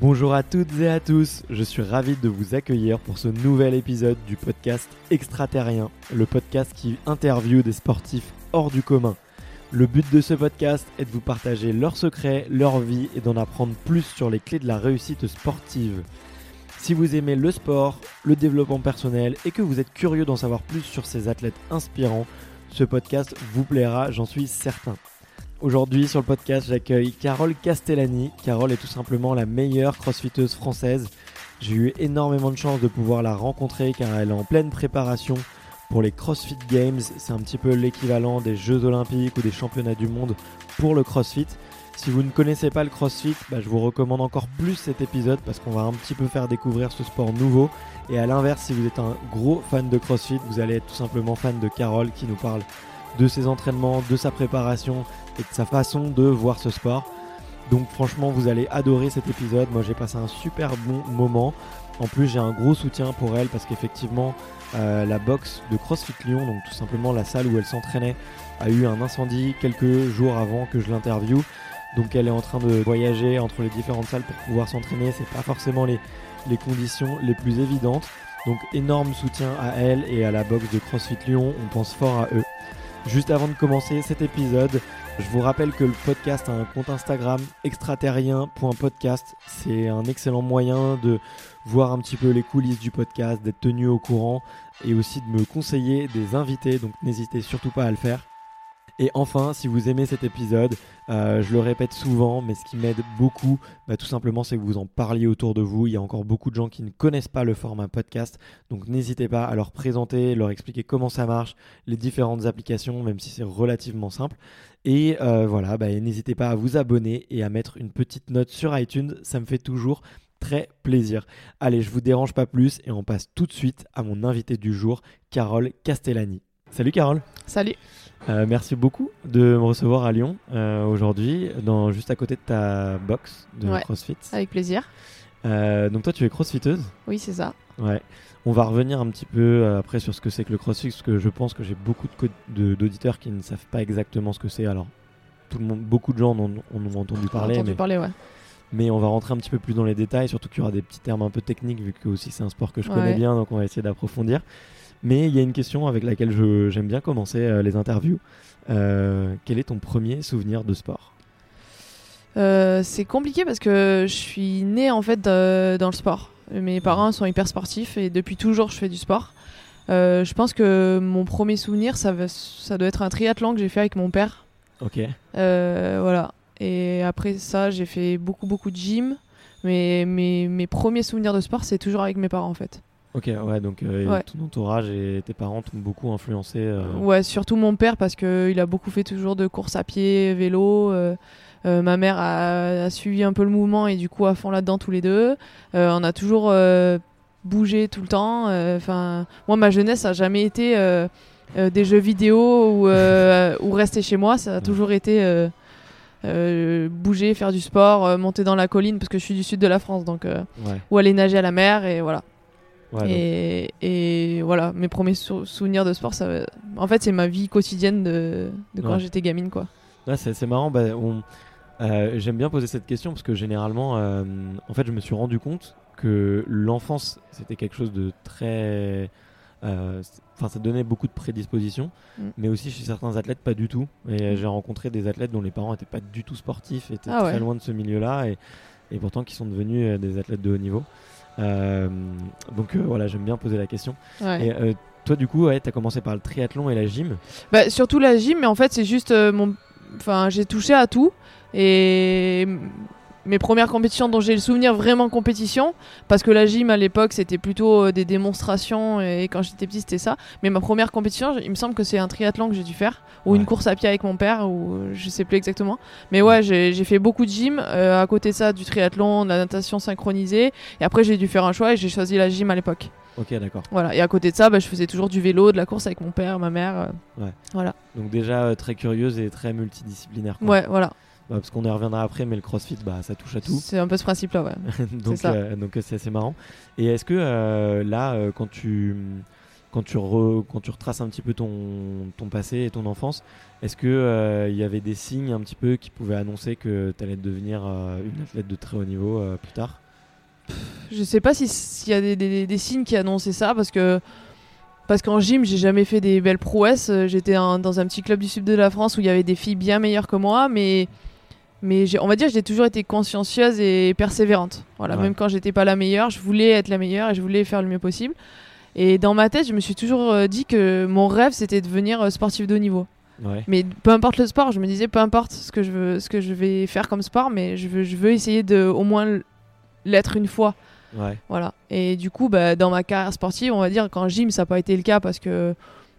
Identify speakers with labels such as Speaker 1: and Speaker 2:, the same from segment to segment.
Speaker 1: Bonjour à toutes et à tous, je suis ravi de vous accueillir pour ce nouvel épisode du podcast Extraterrien, le podcast qui interviewe des sportifs hors du commun. Le but de ce podcast est de vous partager leurs secrets, leur vie et d'en apprendre plus sur les clés de la réussite sportive. Si vous aimez le sport, le développement personnel et que vous êtes curieux d'en savoir plus sur ces athlètes inspirants, ce podcast vous plaira, j'en suis certain. Aujourd'hui sur le podcast, j'accueille Carole Castellani. Carole est tout simplement la meilleure crossfiteuse française. J'ai eu énormément de chance de pouvoir la rencontrer car elle est en pleine préparation pour les CrossFit Games. C'est un petit peu l'équivalent des Jeux Olympiques ou des championnats du monde pour le CrossFit. Si vous ne connaissez pas le CrossFit, bah, je vous recommande encore plus cet épisode parce qu'on va un petit peu faire découvrir ce sport nouveau. Et à l'inverse, si vous êtes un gros fan de CrossFit, vous allez être tout simplement fan de Carole qui nous parle de ses entraînements, de sa préparation et de sa façon de voir ce sport. Donc franchement, vous allez adorer cet épisode. Moi, j'ai passé un super bon moment. En plus, j'ai un gros soutien pour elle parce qu'effectivement, euh, la box de CrossFit Lyon, donc tout simplement la salle où elle s'entraînait, a eu un incendie quelques jours avant que je l'interviewe. Donc elle est en train de voyager entre les différentes salles pour pouvoir s'entraîner. C'est pas forcément les, les conditions les plus évidentes. Donc énorme soutien à elle et à la box de CrossFit Lyon. On pense fort à eux. Juste avant de commencer cet épisode, je vous rappelle que le podcast a un compte Instagram extraterrien.podcast. C'est un excellent moyen de voir un petit peu les coulisses du podcast, d'être tenu au courant et aussi de me conseiller des invités. Donc n'hésitez surtout pas à le faire. Et enfin, si vous aimez cet épisode, euh, je le répète souvent, mais ce qui m'aide beaucoup, bah, tout simplement, c'est que vous en parliez autour de vous. Il y a encore beaucoup de gens qui ne connaissent pas le format podcast, donc n'hésitez pas à leur présenter, leur expliquer comment ça marche, les différentes applications, même si c'est relativement simple. Et euh, voilà, bah, n'hésitez pas à vous abonner et à mettre une petite note sur iTunes, ça me fait toujours très plaisir. Allez, je vous dérange pas plus et on passe tout de suite à mon invité du jour, Carole Castellani. Salut Carole.
Speaker 2: Salut.
Speaker 1: Euh, merci beaucoup de me recevoir à Lyon euh, aujourd'hui, dans juste à côté de ta box de
Speaker 2: Ouais.
Speaker 1: CrossFit.
Speaker 2: Avec plaisir.
Speaker 1: Euh, donc toi, tu es crossfiteuse.
Speaker 2: Oui, c'est ça.
Speaker 1: Ouais. On va revenir un petit peu après sur ce que c'est que le CrossFit, parce que je pense que j'ai beaucoup de co- de- d'auditeurs qui ne savent pas exactement ce que c'est. Alors, tout le monde, beaucoup de gens en ont, en ont entendu parler,
Speaker 2: entendu
Speaker 1: mais,
Speaker 2: parler, ouais.
Speaker 1: mais on va rentrer un petit peu plus dans les détails, surtout qu'il y aura des petits termes un peu techniques, vu que aussi c'est un sport que je connais bien, donc on va essayer d'approfondir. Mais il y a une question avec laquelle je- j'aime bien commencer euh, les interviews. Euh, quel est ton premier souvenir de sport?
Speaker 2: Euh, c'est compliqué parce que je suis née en fait dans le sport. Mes parents sont hyper sportifs et depuis toujours je fais du sport. Euh, je pense que mon premier souvenir, ça, va- ça doit être un triathlon que j'ai fait avec mon père.
Speaker 1: Ok.
Speaker 2: Voilà. Et après ça, j'ai fait beaucoup, beaucoup de gym. Mais mes, mes premiers souvenirs de sport, c'est toujours avec mes parents en fait.
Speaker 1: Ok, ouais, donc euh,
Speaker 2: Ouais.
Speaker 1: ton entourage et tes parents t'ont beaucoup influencé. euh,
Speaker 2: Ouais, surtout mon père parce qu'il a beaucoup fait toujours de courses à pied, vélo. euh, euh, ma mère a, a suivi un peu le mouvement et du coup à fond là-dedans tous les deux. On a toujours bougé tout le temps. Enfin, moi ma jeunesse a jamais été des jeux vidéo ou, ou rester chez moi. Ça a toujours été euh, bouger, faire du sport, euh, monter dans la colline parce que je suis du sud de la France, donc euh,
Speaker 1: Ouais.
Speaker 2: ou aller nager à la mer et voilà.
Speaker 1: Ouais,
Speaker 2: Et, et voilà, mes premiers sou- souvenirs de sport, ça, en fait, c'est ma vie quotidienne de, de quand
Speaker 1: Ouais.
Speaker 2: j'étais gamine, quoi.
Speaker 1: Ouais, c'est marrant. bah, on- euh, J'aime bien poser cette question parce que généralement, euh, en fait, je me suis rendu compte que l'enfance, c'était quelque chose de très. euh, Enfin, ça donnait beaucoup de prédispositions,
Speaker 2: Mm.
Speaker 1: mais aussi chez certains athlètes, pas du tout. Et j'ai rencontré des athlètes dont les parents n'étaient pas du tout sportifs, étaient
Speaker 2: Ah
Speaker 1: très
Speaker 2: ouais.
Speaker 1: loin de ce milieu-là, et, et pourtant qui sont devenus des athlètes de haut niveau. Euh, donc euh, voilà, j'aime bien poser la question.
Speaker 2: Ouais.
Speaker 1: Et euh, toi, du coup, ouais, tu as commencé par le triathlon et la gym.
Speaker 2: Bah, surtout la gym, mais en fait, c'est juste mon. Enfin, j'ai touché à tout. Et mes premières compétitions dont j'ai le souvenir vraiment compétition, parce que la gym à l'époque c'était plutôt euh, des démonstrations et quand j'étais petit c'était ça. Mais ma première compétition, il me semble que c'est un triathlon que j'ai dû faire ou
Speaker 1: Ouais.
Speaker 2: une course à pied avec mon père ou euh, je sais plus exactement. Mais ouais, j'ai j'ai fait beaucoup de gym. euh, à côté de ça, du triathlon, de la natation synchronisée. Et après j'ai dû faire un choix et j'ai choisi la gym à l'époque.
Speaker 1: Ok, d'accord.
Speaker 2: Voilà. Et à côté de ça, bah, je faisais toujours du vélo, de la course avec mon père, ma mère. euh,
Speaker 1: Ouais.
Speaker 2: Voilà.
Speaker 1: Donc déjà euh, très curieuse et très multidisciplinaire. quoi.
Speaker 2: Ouais, voilà.
Speaker 1: Bah, parce qu'on y reviendra après, mais le CrossFit, bah ça touche à tout.
Speaker 2: C'est un peu ce principe-là, ouais.
Speaker 1: donc euh, donc euh, c'est assez marrant. Et est-ce que euh, là, quand tu quand tu re- quand tu retraces un petit peu ton ton passé et ton enfance, est-ce que euh, il y avait des signes un petit peu qui pouvaient annoncer que tu allais devenir euh, une athlète de très haut niveau euh, plus tard?
Speaker 2: Je sais pas si- s'il y a des, des- des signes qui annonçaient ça parce que parce qu'en gym j'ai jamais fait des belles prouesses. J'étais dans un petit club du sud de la France où il y avait des filles bien meilleures que moi, mais mais on va dire que j'ai toujours été consciencieuse et persévérante. Voilà,
Speaker 1: Ouais.
Speaker 2: même quand j'étais pas la meilleure, je voulais être la meilleure et je voulais faire le mieux possible. Et dans ma tête, je me suis toujours euh, dit que mon rêve c'était de devenir euh, sportif de haut niveau.
Speaker 1: Ouais.
Speaker 2: Mais peu importe le sport, je me disais peu importe ce que je veux, ce que je vais faire comme sport, mais je veux, je veux essayer de au moins l'être une fois.
Speaker 1: Ouais.
Speaker 2: Voilà. Et du coup, bah, dans ma carrière sportive, on va dire qu'en gym, ça n'a pas été le cas parce que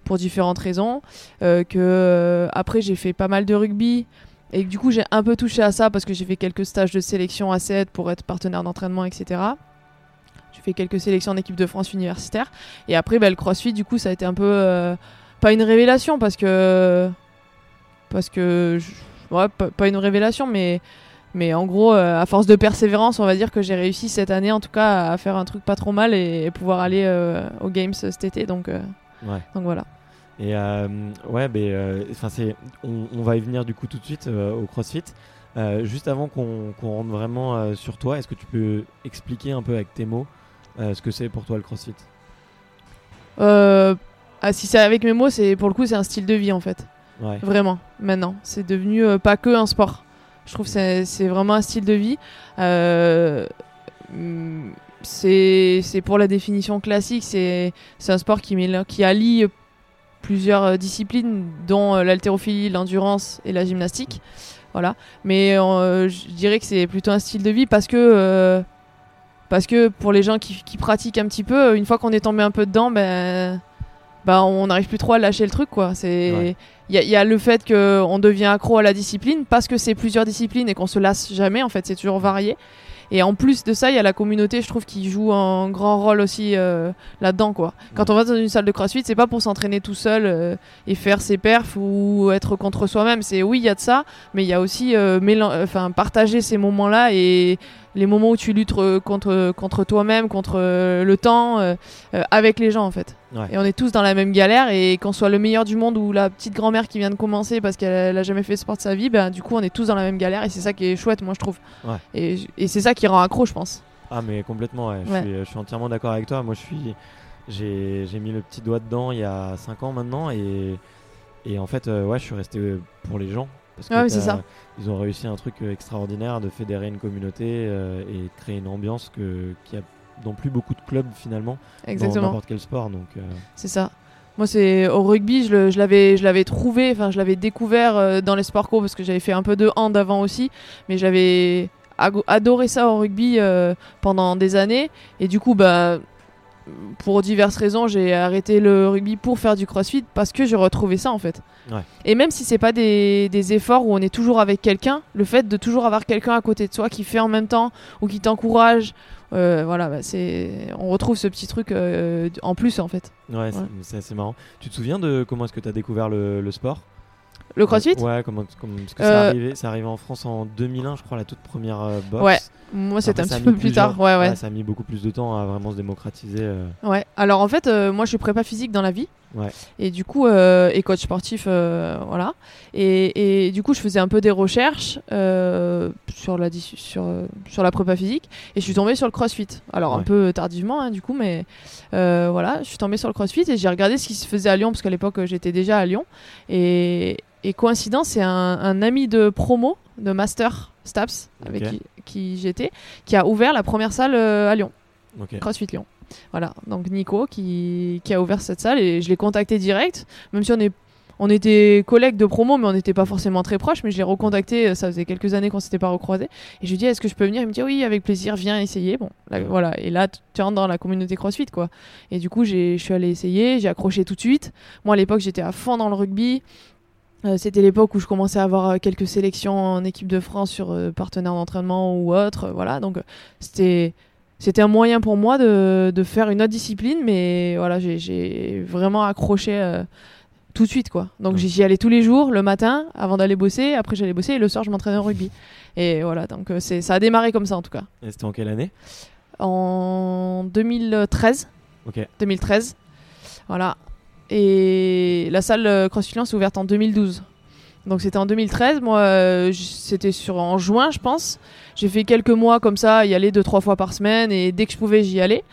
Speaker 2: pour différentes raisons. Euh, que euh, après, j'ai fait pas mal de rugby. Et du coup, j'ai un peu touché à ça parce que j'ai fait quelques stages de sélection à 7 pour être partenaire d'entraînement, etc. J'ai fait quelques sélections en équipe de France universitaire. Et après, bah, le crossfit, du coup, ça a été un peu. euh, pas une révélation parce que. Parce que. Ouais, pas, une révélation, mais. Mais en gros, euh, à force de persévérance, on va dire que j'ai réussi cette année, en tout cas, à faire un truc pas trop mal et, et pouvoir aller euh, aux Games cet été. Donc,
Speaker 1: Ouais.
Speaker 2: donc voilà.
Speaker 1: Et euh, ouais, ben, euh, c'est, on, on va y venir du coup tout de suite euh, au CrossFit. Juste avant qu'on qu'on rentre vraiment sur toi, est-ce que tu peux expliquer un peu avec tes mots ce que c'est pour toi le CrossFit?
Speaker 2: Ah, si c'est avec mes mots, c'est pour le coup, c'est un style de vie en fait.
Speaker 1: Ouais.
Speaker 2: Vraiment, maintenant. C'est devenu euh, pas que un sport. Je trouve que c'est- c'est vraiment un style de vie. Euh, hum, c'est c'est pour la définition classique, c'est c'est un sport qui, mêle- qui allie plusieurs euh, disciplines, dont euh, l'haltérophilie, l'endurance et la gymnastique. Voilà. Mais euh, je dirais que c'est plutôt un style de vie parce que, parce que pour les gens qui, qui pratiquent un petit peu, une fois qu'on est tombé un peu dedans, ben, ben on n'arrive plus trop à lâcher le truc. quoi. C'est
Speaker 1: Ouais.
Speaker 2: il y, a- il y a le fait qu'on devient accro à la discipline parce que c'est plusieurs disciplines et qu'on se lasse jamais. En fait, c'est toujours varié. Et en plus de ça, il y a la communauté, je trouve, qui joue un grand rôle aussi euh, là-dedans, quoi. Quand on va dans une salle de CrossFit, c'est pas pour s'entraîner tout seul euh, et faire ses perfs ou être contre soi-même. C'est oui, il y a de ça, mais il y a aussi euh, enfin partager ces moments-là et les moments où tu luttes euh, contre contre toi-même, contre euh, le temps, euh, euh, avec les gens en fait.
Speaker 1: Ouais.
Speaker 2: Et on est tous dans la même galère et qu'on soit le meilleur du monde ou la petite grand-mère qui vient de commencer parce qu'elle a jamais fait sport de sa vie, ben du coup on est tous dans la même galère et c'est ça qui est chouette, moi je trouve.
Speaker 1: Ouais.
Speaker 2: Et, et c'est ça qui rend accro, je pense.
Speaker 1: Ah mais complètement, ouais. Je, suis, je suis entièrement d'accord avec toi. Moi je suis, j'ai, j'ai mis le petit doigt dedans il y a 5 ans maintenant et, et en fait euh, ouais je suis resté pour les gens. Parce que
Speaker 2: Ah oui, ça.
Speaker 1: Ils ont réussi un truc euh, extraordinaire de fédérer une communauté euh, et de créer une ambiance que, qu'il y a dans plus beaucoup de clubs finalement, dans
Speaker 2: Exactement.
Speaker 1: n'importe quel sport. Donc euh,
Speaker 2: C'est ça. Moi, c'est au rugby, je l'avais, je l'avais trouvé, enfin, je l'avais découvert euh, dans les sports co parce que j'avais fait un peu de hand avant aussi, mais j'avais adoré ça au rugby pendant des années. Et du coup, bah, pour diverses raisons, j'ai arrêté le rugby pour faire du crossfit parce que j'ai retrouvé ça en fait.
Speaker 1: Ouais.
Speaker 2: Et même si c'est pas des, des efforts où on est toujours avec quelqu'un, le fait de toujours avoir quelqu'un à côté de soi qui fait en même temps ou qui t'encourage, euh, voilà, bah, c'est, on retrouve ce petit truc euh, en plus en fait.
Speaker 1: ouais, c'est-
Speaker 2: Ouais.
Speaker 1: c'est assez marrant. Tu te souviens de comment est-ce que tu as découvert le, le sport?
Speaker 2: Le crossfit
Speaker 1: Ouais, comment, comment- parce que c'est
Speaker 2: Euh,
Speaker 1: arrivé, c'est arrivé en France en 2001, je crois, la toute première euh, boxe.
Speaker 2: Ouais, Moi, c'était un petit peu plus tard. Ouais, ouais.
Speaker 1: Ça a mis beaucoup plus de temps à vraiment se démocratiser. euh.
Speaker 2: Ouais. Alors en fait, euh, moi je suis prépa physique dans la vie.
Speaker 1: Ouais.
Speaker 2: Et du coup, euh, et coach sportif, euh, voilà. Et, et du coup, je faisais un peu des recherches euh, sur la dis- sur sur la prépa physique, et je suis tombée sur le CrossFit. Alors un peu tardivement, hein, du coup, mais voilà, je suis tombée sur le CrossFit et j'ai regardé ce qui se faisait à Lyon parce qu'à l'époque j'étais déjà à Lyon. Et, et coïncidence, c'est un, un ami de promo de master Staps avec qui, qui j'étais, qui a ouvert la première salle à Lyon.
Speaker 1: Ok.
Speaker 2: CrossFit Lyon. Voilà, donc Nico qui, qui a ouvert cette salle et je l'ai contacté direct, même si on est on était collègues de promo, mais on n'était pas forcément très proches. Mais je l'ai recontacté, euh, ça faisait quelques années qu'on s'était pas recroisés. Et je lui dis, est-ce que je peux venir? Il me dit, oui, avec plaisir, viens essayer. Bon, là, voilà. Et là, tu rentres dans la communauté CrossFit, quoi. Et du coup, je suis allé essayer, j'ai accroché tout de suite. Moi, à l'époque, j'étais à fond dans le rugby. Euh, c'était l'époque où je commençais à avoir euh, quelques sélections en équipe de France sur euh, partenaire d'entraînement ou autre. voilà, donc c'était c'était un moyen pour moi de, de, faire une autre discipline, mais voilà, j'ai vraiment accroché tout de suite quoi. Donc j'y allais tous les jours, le matin, avant d'aller bosser. Après j'allais bosser et le soir je m'entraînais au rugby. Et voilà, donc c'est ça a démarré comme ça en tout cas.
Speaker 1: Et c'était en quelle année?
Speaker 2: En 2013.
Speaker 1: Ok.
Speaker 2: 2013. Voilà. Et la salle euh, CrossFit s'est ouverte en 2012. Donc c'était en 2013. Moi, euh, c'était sur en juin, je pense. J'ai fait quelques mois comme ça, y aller deux trois fois par semaine, et dès que je pouvais, j'y allais.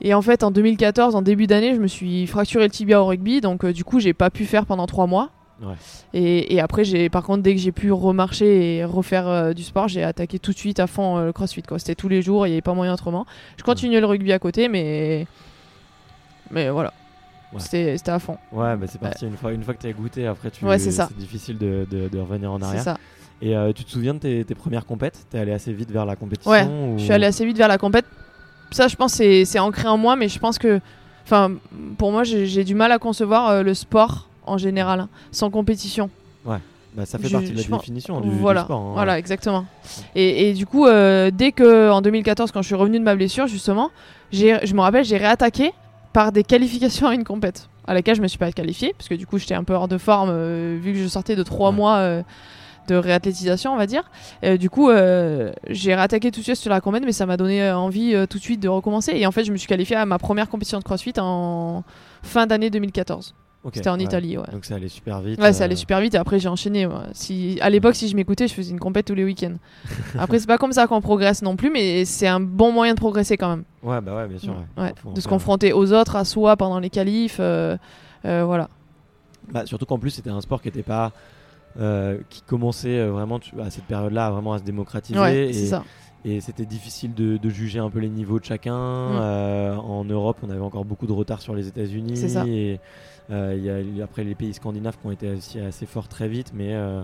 Speaker 2: Et en fait, en 2014, en début d'année, je me suis fracturé le tibia au rugby, donc euh, du coup, j'ai pas pu faire pendant trois mois.
Speaker 1: Ouais.
Speaker 2: Et, et, après, j'ai, par contre, dès que j'ai pu remarcher et refaire du sport, j'ai attaqué tout de suite à fond le CrossFit. Quoi. C'était tous les jours, il n'y avait pas moyen autrement. Je continuais le rugby à côté, mais mais voilà. C'était à fond.
Speaker 1: Ouais, bah c'est parti. Une, fois, une fois que tu as goûté, après, tu
Speaker 2: c'est
Speaker 1: difficile de, de, revenir en arrière.
Speaker 2: Ça.
Speaker 1: Et euh, tu te souviens de tes, tes premières compètes? Es allé assez vite vers la compétition
Speaker 2: Ouais, je suis allé assez vite vers la compète. Ça, je pense, c'est ancré en moi, mais je pense que. Enfin, pour moi, j'ai du mal à concevoir euh, le sport en général, hein, sans compétition.
Speaker 1: Ouais. Bah, ça fait partie de la définition du,
Speaker 2: voilà,
Speaker 1: sport. Hein,
Speaker 2: voilà, exactement. Et, et, du coup, euh, dès que en 2014, quand je suis revenu de ma blessure, justement, je me rappelle, j'ai réattaqué par des qualifications à une compète à laquelle je me suis pas qualifiée parce que du coup j'étais un peu hors de forme euh, vu que je sortais de trois mois euh, de réathlétisation on va dire. Et, du coup euh, j'ai réattaqué tout de suite sur la compète mais ça m'a donné envie tout de suite de recommencer. Et en fait je me suis qualifiée à ma première compétition de crossfit en fin d'année 2014 c'était en Italie, ouais.
Speaker 1: Donc ça allait super vite.
Speaker 2: Ouais, ça allait super vite et après j'ai enchaîné. Si, à l'époque, si je m'écoutais, je faisais une compète tous les week-ends. après, c'est pas comme ça qu'on progresse non plus, mais c'est un bon moyen de progresser quand même.
Speaker 1: Ouais, bah ouais, bien sûr.
Speaker 2: de se confronter aux autres, à soi pendant les qualifs, euh, euh, voilà.
Speaker 1: Bah, surtout qu'en plus, c'était un sport qui était pas. Euh, qui commençait vraiment à cette période-là vraiment à se démocratiser.
Speaker 2: Ouais, et, ça.
Speaker 1: et c'était difficile de, juger un peu les niveaux de chacun. Mm. en Europe, on avait encore beaucoup de retard sur les États-Unis.
Speaker 2: C'est ça.
Speaker 1: Et, euh, il y a après les pays scandinaves qui ont été aussi assez forts très vite, mais euh,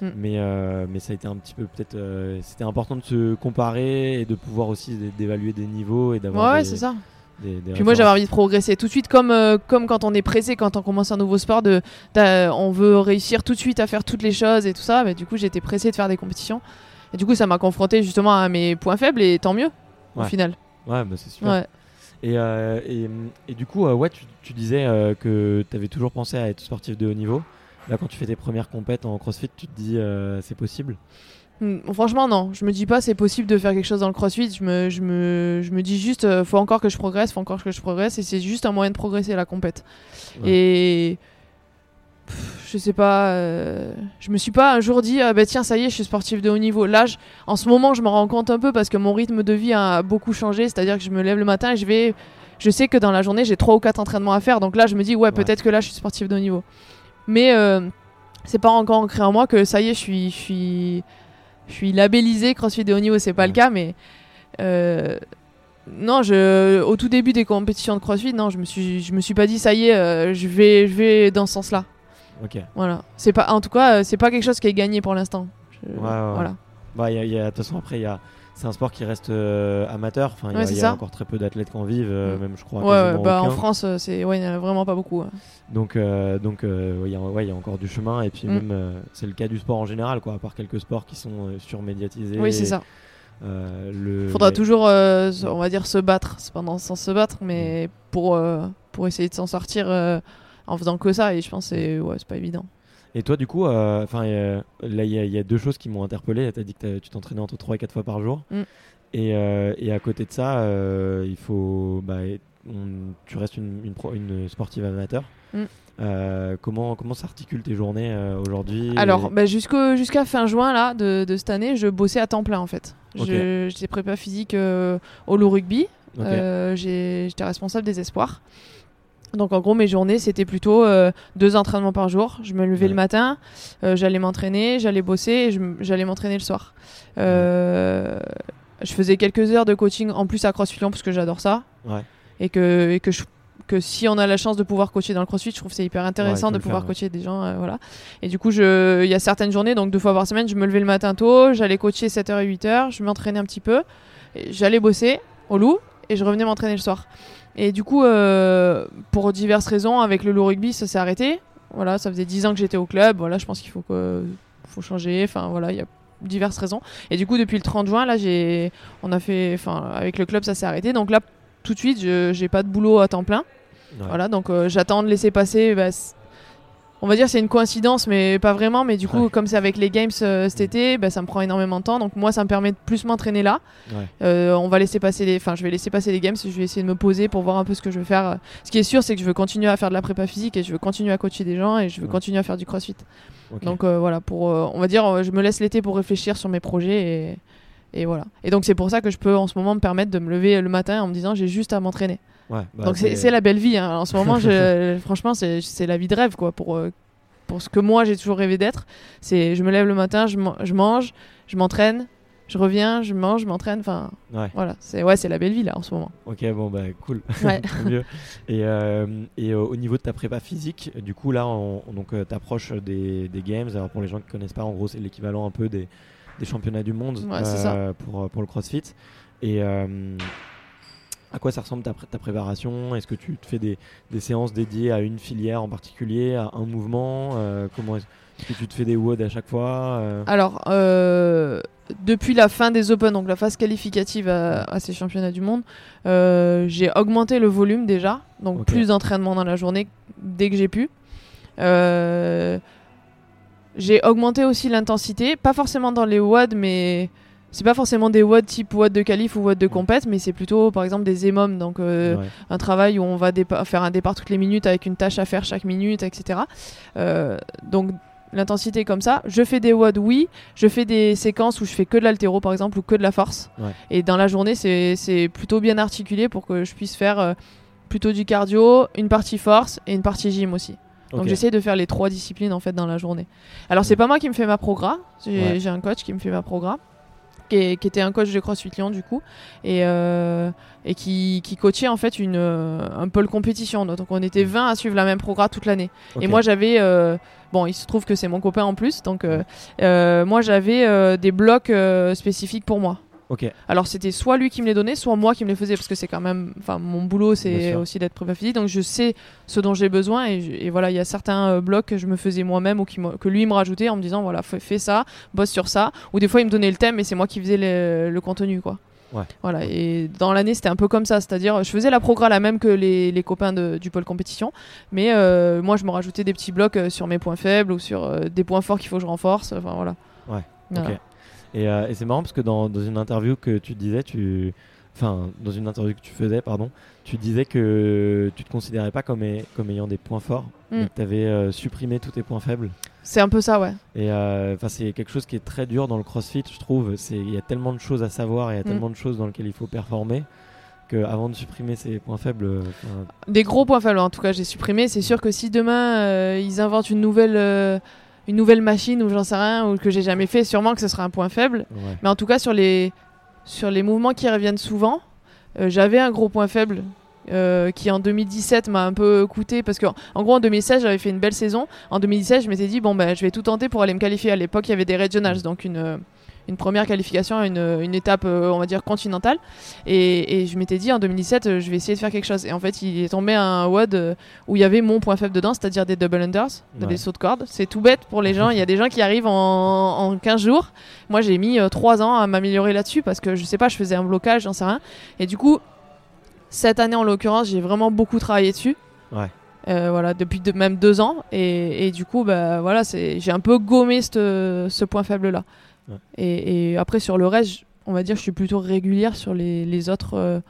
Speaker 1: mm. mais, euh, mais ça a été un petit peu peut-être c'était important de se comparer et de pouvoir aussi d'évaluer des niveaux et d'avoir
Speaker 2: ouais, c'est ça. puis moi j'avais envie de progresser tout de suite comme comme quand on est pressé quand on commence un nouveau sport de on veut réussir tout de suite à faire toutes les choses et tout ça mais du coup j'étais pressé de faire des compétitions. Et du coup ça m'a confronté justement à mes points faibles et tant mieux au final.
Speaker 1: Ouais bah c'est super et, euh, et, du coup, euh, ouais, tu, disais euh, que tu avais toujours pensé à être sportif de haut niveau. Là, quand tu fais tes premières compètes en crossfit, tu te dis c'est possible?
Speaker 2: Hmm, Franchement, non. Je me dis pas c'est possible de faire quelque chose dans le crossfit. Je me, je me, je me dis juste faut encore que je progresse, faut encore que je progresse. Et c'est juste un moyen de progresser la compète. Et je sais pas, euh, je me suis pas un jour dit, ah bah tiens, ça y est, je suis sportif de haut niveau. Là, en ce moment, je me rends compte un peu parce que mon rythme de vie a beaucoup changé. C'est-à-dire que je me lève le matin et je vais. Je sais que dans la journée, j'ai trois ou quatre entraînements à faire. Donc là, je me dis, ouais, peut-être que là, je suis sportif de haut niveau. Mais euh, c'est pas encore ancré en moi que ça y est, je suis, je suis, je suis labellisé CrossFit de haut niveau. C'est pas le cas, mais. Euh, non, je, au tout début des compétitions de CrossFit, non, je me suis, je me suis pas dit ça y est, je vais, je vais dans ce sens-là.
Speaker 1: Ok.
Speaker 2: Voilà. C'est pas, en tout cas, euh, c'est pas quelque chose qui est gagné pour l'instant.
Speaker 1: Ouais, Voilà. Bah, y a, y a, de toute façon, après, il y a c'est un sport qui reste euh, amateur. Enfin, il y, a encore très peu d'athlètes qui en vivent, euh, mm. même je crois.
Speaker 2: Ouais, bah, en France, c'est ouais, il y en a vraiment pas beaucoup.
Speaker 1: Donc, donc, il y, a encore du chemin. Et puis mm. même, c'est le cas du sport en général, quoi. À part quelques sports qui sont surmédiatisés.
Speaker 2: Oui, c'est ça.
Speaker 1: le,
Speaker 2: Faudra toujours, on va dire, se battre. C'est pas dans le sens se battre, mais mm. pour pour essayer de s'en sortir en faisant que ça. Et je pense que c'est ouais, pas évident.
Speaker 1: Et toi, du coup, euh, enfin, là, il y, a deux choses qui m'ont interpellé. Tu as dit que tu t'entraînais entre 3 et 4 fois par jour. Mm. Et, euh, et, à côté de ça, euh, il faut, bah, tu restes une, une, sportive amateur. Mm. comment comment s'articulent tes journées aujourd'hui
Speaker 2: Alors, bah, jusqu'à fin juin là de, de, cette année, je bossais à temps plein en fait. J'étais prépa physique au loup rugby. J'étais responsable des espoirs. Donc en gros mes journées c'était plutôt euh, deux entraînements par jour. Je me levais le matin, euh, j'allais m'entraîner, j'allais bosser et j'allais m'entraîner le soir. Euh, je faisais quelques heures de coaching en plus à CrossFit parce que j'adore ça.
Speaker 1: Ouais.
Speaker 2: Et que, et que je, que si on a la chance de pouvoir coacher dans le CrossFit, je trouve que c'est hyper intéressant de pouvoir
Speaker 1: faire,
Speaker 2: coacher des gens, euh, voilà. Et du coup, il y a certaines journées, donc deux fois par semaine, je me levais le matin tôt, j'allais coacher 7h et 8h, je m'entraînais un petit peu, j'allais bosser au loup et je revenais m'entraîner le soir. Et du coup, euh, pour diverses raisons, avec le loup rugby, ça s'est arrêté. Voilà, ça faisait 10 ans que j'étais au club. Voilà, je pense qu'il faut que faut changer. Enfin voilà, il y a diverses raisons. Et du coup, depuis le 30 juin, là, j'ai, on a fait, enfin, avec le club, ça s'est arrêté. Donc là, tout de suite, je j'ai pas de boulot à temps plein.
Speaker 1: Ouais.
Speaker 2: Voilà, donc euh, j'attends de laisser passer. bah, on va dire c'est une coïncidence, mais pas vraiment. Mais du coup,
Speaker 1: Ouais.
Speaker 2: comme c'est avec les games euh, cet été, bah, ça me prend énormément de temps. Donc moi, ça me permet de plus m'entraîner là.
Speaker 1: Ouais.
Speaker 2: Euh, on va laisser passer les, enfin, je vais laisser passer les games. Je vais essayer de me poser pour voir un peu ce que je veux faire. Ce qui est sûr, c'est que je veux continuer à faire de la prépa physique et je veux continuer à coacher des gens et je veux
Speaker 1: Ouais.
Speaker 2: continuer à faire du CrossFit. Donc euh, voilà, pour, on va dire, je me laisse l'été pour réfléchir sur mes projets et, et voilà. Et donc c'est pour ça que je peux en ce moment me permettre de me lever le matin en me disant j'ai juste à m'entraîner.
Speaker 1: Ouais, bah,
Speaker 2: donc c'est la belle vie. hein. En ce moment, je, franchement, c'est la vie de rêve quoi pour euh, pour ce que moi j'ai toujours rêvé d'être. C'est je me lève le matin, je, je mange, je m'entraîne, je reviens, je mange, je m'entraîne. Enfin
Speaker 1: Ouais.
Speaker 2: voilà, c'est ouais, c'est la belle vie là en ce moment.
Speaker 1: Ok, bon bah cool.
Speaker 2: Ouais.
Speaker 1: Tant mieux. Et, euh, et euh, au niveau de ta prépa physique, du coup là, on, on- donc euh, t'approches des, des games. Alors pour les gens qui connaissent pas, en gros, c'est l'équivalent un peu des, des championnats du monde
Speaker 2: Ouais,
Speaker 1: pour pour le CrossFit. Et euh, à quoi ça ressemble ta, pré- ta préparation? Est-ce que tu te fais des, des séances dédiées à une filière en particulier, à un mouvement? Euh, Comment est-ce que tu te fais des WOD à chaque fois? Euh,
Speaker 2: Alors, euh, depuis la fin des Open, donc la phase qualificative à, à ces championnats du monde, j'ai augmenté le volume déjà, donc plus d'entraînement dans la journée dès que j'ai pu. J'ai augmenté aussi l'intensité, pas forcément dans les WOD, mais c'est pas forcément des WOD type WOD de qualif ou WOD de compète, mais c'est plutôt par exemple des EMOM, donc euh,
Speaker 1: ouais.
Speaker 2: un travail où on va faire un départ toutes les minutes avec une tâche à faire chaque minute, etc. Euh, donc l'intensité comme ça. Je fais des WOD, oui. Je fais des séquences où je fais que de l'altéro, par exemple, ou que de la force.
Speaker 1: Ouais.
Speaker 2: Et dans la journée, c'est plutôt bien articulé pour que je puisse faire euh, plutôt du cardio, une partie force et une partie gym aussi. Donc j'essaie de faire les trois disciplines en fait dans la journée. Alors c'est pas moi qui me fais ma progra, j'ai
Speaker 1: Ouais.
Speaker 2: j'ai un coach qui me fait ma progra. Qui, est- qui était un coach de CrossFit Lyon du coup et, euh, et qui, qui coachait en fait une, euh, un pôle compétition. Donc on était 20 à suivre la même progra toute l'année. Et moi j'avais euh, bon il se trouve que c'est mon copain en plus donc euh, moi j'avais des blocs spécifiques pour moi
Speaker 1: Ok.
Speaker 2: alors c'était soit lui qui me les donnait, soit moi qui me les faisais, parce que c'est quand même, enfin mon boulot c'est aussi d'être prépa physique, donc je sais ce dont j'ai besoin et, je- et voilà il y a certains euh, blocs que je me faisais moi-même ou qui que lui me rajoutait en me disant voilà fais, fais ça, bosse sur ça, ou des fois il me donnait le thème et c'est moi qui faisais le, le contenu quoi.
Speaker 1: Ouais.
Speaker 2: Voilà et dans l'année c'était un peu comme ça, c'est-à-dire je faisais la progra la même que les, les copains de- du pôle compétition, mais euh, moi je me rajoutais des petits blocs euh, sur mes points faibles ou sur euh, des points forts qu'il faut que je renforce, enfin voilà.
Speaker 1: Ouais,
Speaker 2: Voilà.
Speaker 1: Ok. Et, euh, et c'est marrant parce que dans, dans une interview que tu disais, tu, enfin dans une interview que tu faisais, pardon, tu disais que tu te considérais pas comme, ay- comme ayant des points forts,
Speaker 2: Mm.
Speaker 1: mais que tu avais supprimé tous tes points faibles.
Speaker 2: C'est un peu ça ouais.
Speaker 1: Et euh, c'est quelque chose qui est très dur dans le CrossFit, je trouve. C'est il y a tellement de choses à savoir et il y a
Speaker 2: Mm.
Speaker 1: tellement de choses dans lesquelles il faut performer que avant de supprimer ses points faibles, euh,
Speaker 2: Des gros points faibles, en tout cas, j'ai supprimé. C'est sûr que si demain euh, ils inventent une nouvelle, euh, une nouvelle machine ou j'en sais rien, ou que j'ai jamais fait, sûrement que ce sera un point faible.
Speaker 1: ouais.
Speaker 2: Mais en tout cas, sur les, sur les mouvements qui reviennent souvent, euh, j'avais un gros point faible. euh, qui en 2017 m'a un peu coûté parce que en gros en 2016 j'avais fait une belle saison en 2017 je m'étais dit bon ben je vais tout tenter pour aller me qualifier à l'époque il y avait des regionals donc une euh, une première qualification une, une étape euh, on va dire continentale. Et, et je m'étais dit en 2017 euh, je vais essayer de faire quelque chose. Et en fait il est tombé un WOD euh, où il y avait mon point faible dedans c'est-à-dire des double unders
Speaker 1: Ouais.
Speaker 2: des sauts de corde c'est tout bête pour les gens. Il y a des gens qui arrivent en, en 15 jours. Moi j'ai mis 3 ans à m'améliorer là-dessus parce que je sais pas je faisais un blocage j'en sais rien. Et du coup cette année en l'occurrence j'ai vraiment beaucoup travaillé dessus.
Speaker 1: Ouais.
Speaker 2: Euh, voilà depuis de- même deux ans. Et, et du coup bah voilà c'est j'ai un peu gommé ce point faible là
Speaker 1: Ouais.
Speaker 2: et, et après sur le reste on va dire je suis plutôt régulière sur les, les autres euh,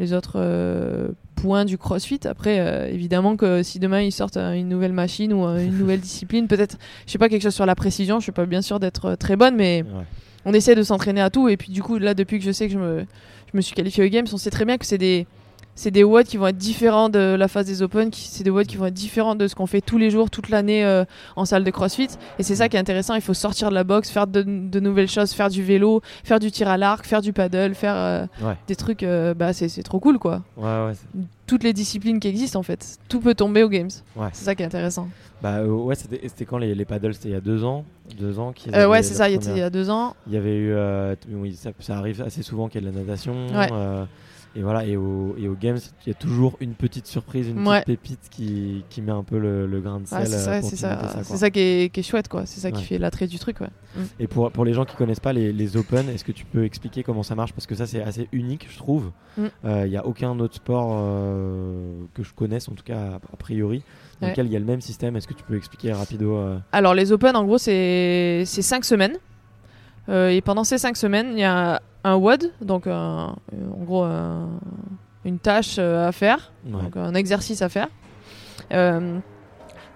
Speaker 2: les autres euh, points du CrossFit. Après, euh, évidemment que si demain ils sortent euh, une nouvelle machine ou euh, une nouvelle discipline, peut-être, je sais pas, quelque chose sur la précision, je suis pas bien sûr d'être euh, très bonne, mais
Speaker 1: Ouais.
Speaker 2: on essaie de s'entraîner à tout. Et puis du coup, là, depuis que je sais que je me, je me suis qualifiée aux Games, on sait très bien que c'est des, c'est des WOD qui vont être différents de la phase des Open, qui- c'est des WOD qui vont être différents de ce qu'on fait tous les jours, toute l'année euh, en salle de CrossFit. Et c'est ça qui est intéressant, il faut sortir de la boxe, faire de, de nouvelles choses, faire du vélo, faire du tir à l'arc, faire du paddle, faire euh,
Speaker 1: Ouais.
Speaker 2: des trucs, euh, bah c'est trop cool quoi.
Speaker 1: Ouais, ouais. c'est-
Speaker 2: Toutes les disciplines qui existent en fait, tout peut tomber aux Games. C'est ça qui est intéressant.
Speaker 1: Bah ouais, c'était quand les, les paddles? C'était il y a deux ans? Deux ans
Speaker 2: Euh,
Speaker 1: avaient
Speaker 2: ouais, c'est ça, il y a- deux ans.
Speaker 1: Il y avait eu, euh, oui, ça, ça arrive assez souvent qu'il y ait de la natation.
Speaker 2: Ouais.
Speaker 1: euh, et voilà, et au, et au Games, il y a toujours une petite surprise, une
Speaker 2: Ouais.
Speaker 1: petite pépite qui, qui met un peu le, le grain de sel.
Speaker 2: Ouais, c'est
Speaker 1: euh,
Speaker 2: ça,
Speaker 1: pour
Speaker 2: c'est ça, c'est ça qui est, qui est chouette quoi. C'est ça qui
Speaker 1: Ouais.
Speaker 2: fait l'attrait du truc ouais.
Speaker 1: Et pour, pour les gens qui connaissent pas les, les Open, est-ce que tu peux expliquer comment ça marche? Parce que ça, c'est assez unique, je trouve.
Speaker 2: Mm.
Speaker 1: Il n'y a aucun autre sport euh, que je connaisse, en tout cas a, priori, dans
Speaker 2: Ouais.
Speaker 1: lequel il y a le même système. Est-ce que tu peux expliquer rapido euh,
Speaker 2: Alors les Open, en gros, c'est c'est cinq semaines. Euh, et pendant ces cinq semaines, il y a un WOD, donc euh, en gros un- une tâche euh, à faire,
Speaker 1: ouais.
Speaker 2: donc un exercice à faire,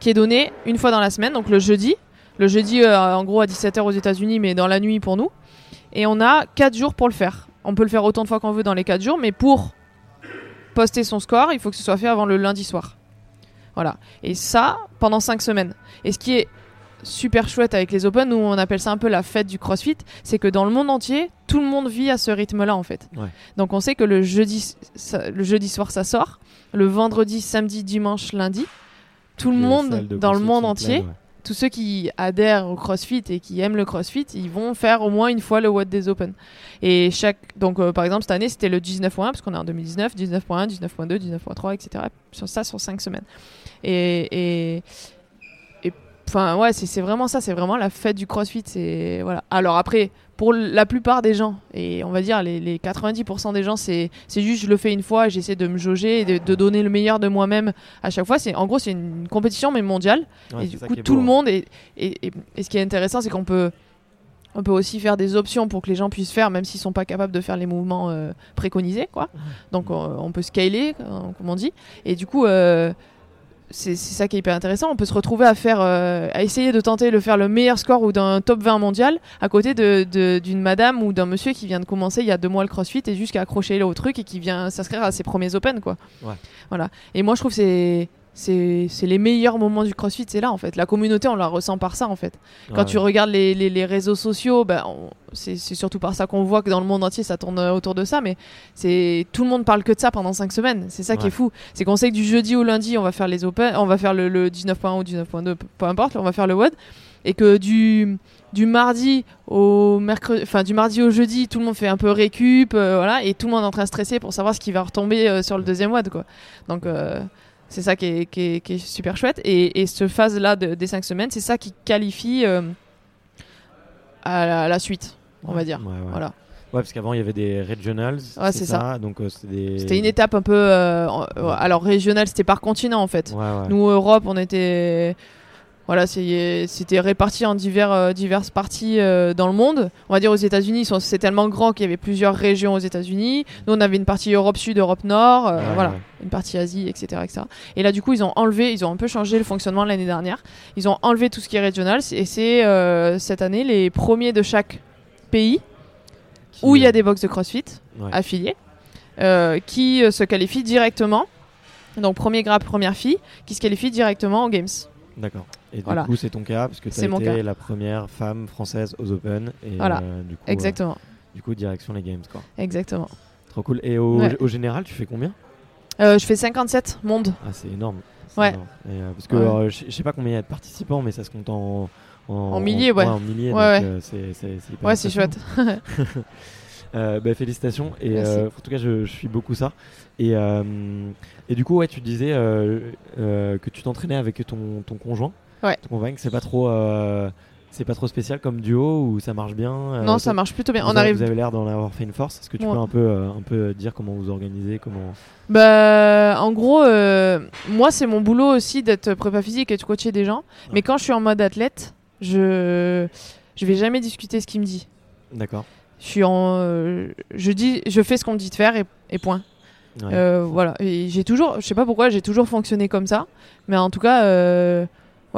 Speaker 2: qui est donné une fois dans la semaine, donc le jeudi. Le jeudi, en gros, à 17h aux États-Unis, mais dans la nuit pour nous. Et on a 4 jours pour le faire. On peut le faire autant de fois qu'on veut dans les 4 jours, mais pour poster son score, il faut que ce soit fait avant le lundi soir. Voilà. Et ça, pendant 5 semaines. Et ce qui est super chouette avec les Open, nous on appelle ça un peu la fête du CrossFit, c'est que dans le monde entier, tout le monde vit à ce rythme-là en fait.
Speaker 1: Ouais.
Speaker 2: Donc on sait que le jeudi, ça- le jeudi soir ça sort, le vendredi, samedi, dimanche, lundi, tout le monde dans le monde entier,
Speaker 1: ouais.
Speaker 2: tous ceux qui adhèrent au CrossFit et qui aiment le CrossFit, ils vont faire au moins une fois le WOD des Open. Et chaque donc euh, par exemple cette année c'était le 19.1 parce qu'on est en 2019, 19.1, 19.2, 19.3, etc. Sur ça sur 5 semaines. Et, enfin ouais c'est c'est vraiment ça, c'est vraiment la fête du CrossFit. C'est voilà. Alors après pour la plupart des gens et on va dire les, les 90% des gens c'est c'est juste je le fais une fois, j'essaie de me jauger et de, de donner le meilleur de moi-même à chaque fois. C'est en gros c'est une compétition mais mondiale
Speaker 1: Ouais,
Speaker 2: et du coup, tout
Speaker 1: beau,
Speaker 2: le
Speaker 1: hein.
Speaker 2: monde. Et, et, et- et ce qui est intéressant, c'est qu'on peut, on peut aussi faire des options pour que les gens puissent faire, même s'ils sont pas capables de faire les mouvements euh, préconisés. Quoi. Donc, on, on peut scaler, euh, comme on dit. Et du coup, euh, c'est c'est ça qui est hyper intéressant. On peut se retrouver à faire, euh, à essayer de tenter de faire le meilleur score ou d'un top 20 mondial à côté de- de- d'une madame ou d'un monsieur qui vient de commencer il y a deux mois le CrossFit et juste qui a accroché au truc et qui vient s'inscrire à ses premiers Open, quoi.
Speaker 1: Ouais.
Speaker 2: Voilà. Et moi, je trouve que c'est c'est les meilleurs moments du CrossFit, c'est là en fait. La communauté, on la ressent par ça en fait. Quand
Speaker 1: Ouais,
Speaker 2: tu regardes les, les- les réseaux sociaux, ben, on- c'est surtout par ça qu'on voit que dans le monde entier, ça tourne euh, autour de ça. Mais c'est tout le monde parle que de ça pendant 5 semaines. C'est ça qui est fou. C'est qu'on sait que du jeudi au lundi, on va faire les Open, on va faire le, le 19.1 ou 19.2, peu- peu importe, on va faire le WOD. Et que du, du mardi au mercredi, enfin du mardi au jeudi, tout le monde fait un peu récup, euh, voilà, et tout le monde est en train de stresser pour savoir ce qui va retomber euh, sur le deuxième WOD, quoi. Donc euh, c'est ça qui est, qui, est, qui est super chouette. Et, et ce phase-là de- des 5 semaines, c'est ça qui qualifie euh, à, la, à la suite, on va dire.
Speaker 1: Ouais, ouais.
Speaker 2: Voilà.
Speaker 1: Ouais, parce qu'avant il y avait des regionals.
Speaker 2: Ouais, c'est ça.
Speaker 1: Donc euh, c'était des.
Speaker 2: Une étape un peu. euh. Alors régionale, c'était par continent en fait. Nous, Europe, on était. Voilà, c'était réparti en divers, euh, diverses parties euh, dans le monde. On va dire aux États-Unis, c'est tellement grand qu'il y avait plusieurs régions aux États-Unis. Nous, on avait une partie Europe Sud, Europe Nord, euh,
Speaker 1: Ouais,
Speaker 2: voilà,
Speaker 1: ouais.
Speaker 2: une partie Asie, etc., etc. Et là, du coup, ils ont enlevé, ils ont un peu changé le fonctionnement l'année dernière. Ils ont enlevé tout ce qui est régional. Et c'est cette année les premiers de chaque pays
Speaker 1: Qui,
Speaker 2: où il y a des box de CrossFit
Speaker 1: ouais.
Speaker 2: affiliés euh, qui se qualifient directement. Donc premier grade, première fille, qui se qualifie directement aux Games.
Speaker 1: D'accord. Et
Speaker 2: Voilà.
Speaker 1: du coup, c'est ton cas, parce que tu as été
Speaker 2: cas.
Speaker 1: la première femme française aux Open. Et
Speaker 2: Voilà.
Speaker 1: euh, du coup, euh,
Speaker 2: Exactement,
Speaker 1: du coup, direction les Games, quoi.
Speaker 2: exactement.
Speaker 1: Trop cool. Et au,
Speaker 2: Ouais.
Speaker 1: au général, tu fais combien?
Speaker 2: Euh, je fais 57 monde.
Speaker 1: Ah, c'est énorme.
Speaker 2: Ouais.
Speaker 1: énorme. Et, parce que
Speaker 2: Ouais.
Speaker 1: je sais pas combien il y a de participants, mais ça se compte en. En,
Speaker 2: En milliers, ouais.
Speaker 1: en milliers.
Speaker 2: Ouais, ouais.
Speaker 1: c'est
Speaker 2: chouette.
Speaker 1: Euh, bah, félicitations et euh, en tout cas je, je suis beaucoup ça et, euh, et du coup ouais tu disais que tu t'entraînais avec ton, ton conjoint
Speaker 2: Ouais.
Speaker 1: ton convainc c'est pas trop euh, c'est pas trop spécial comme duo ou ça marche bien euh,
Speaker 2: non, ça marche plutôt bien.
Speaker 1: vous
Speaker 2: On
Speaker 1: avez-
Speaker 2: arrive.
Speaker 1: vous avez l'air d'en avoir fait une force est-ce que tu
Speaker 2: Ouais.
Speaker 1: peux un peu euh, un peu dire comment vous organisez comment
Speaker 2: Bah, en gros, euh, moi, c'est mon boulot aussi d'être prépa physique et de coacher des gens. Mais quand je suis en mode athlète, je je vais jamais discuter ce qu'il me dit.
Speaker 1: d'accord
Speaker 2: Je suis en, je dis, je fais ce qu'on me dit de faire et, et point.
Speaker 1: Ouais.
Speaker 2: Voilà. Et j'ai toujours, je sais pas pourquoi, j'ai toujours fonctionné comme ça. Mais en tout cas,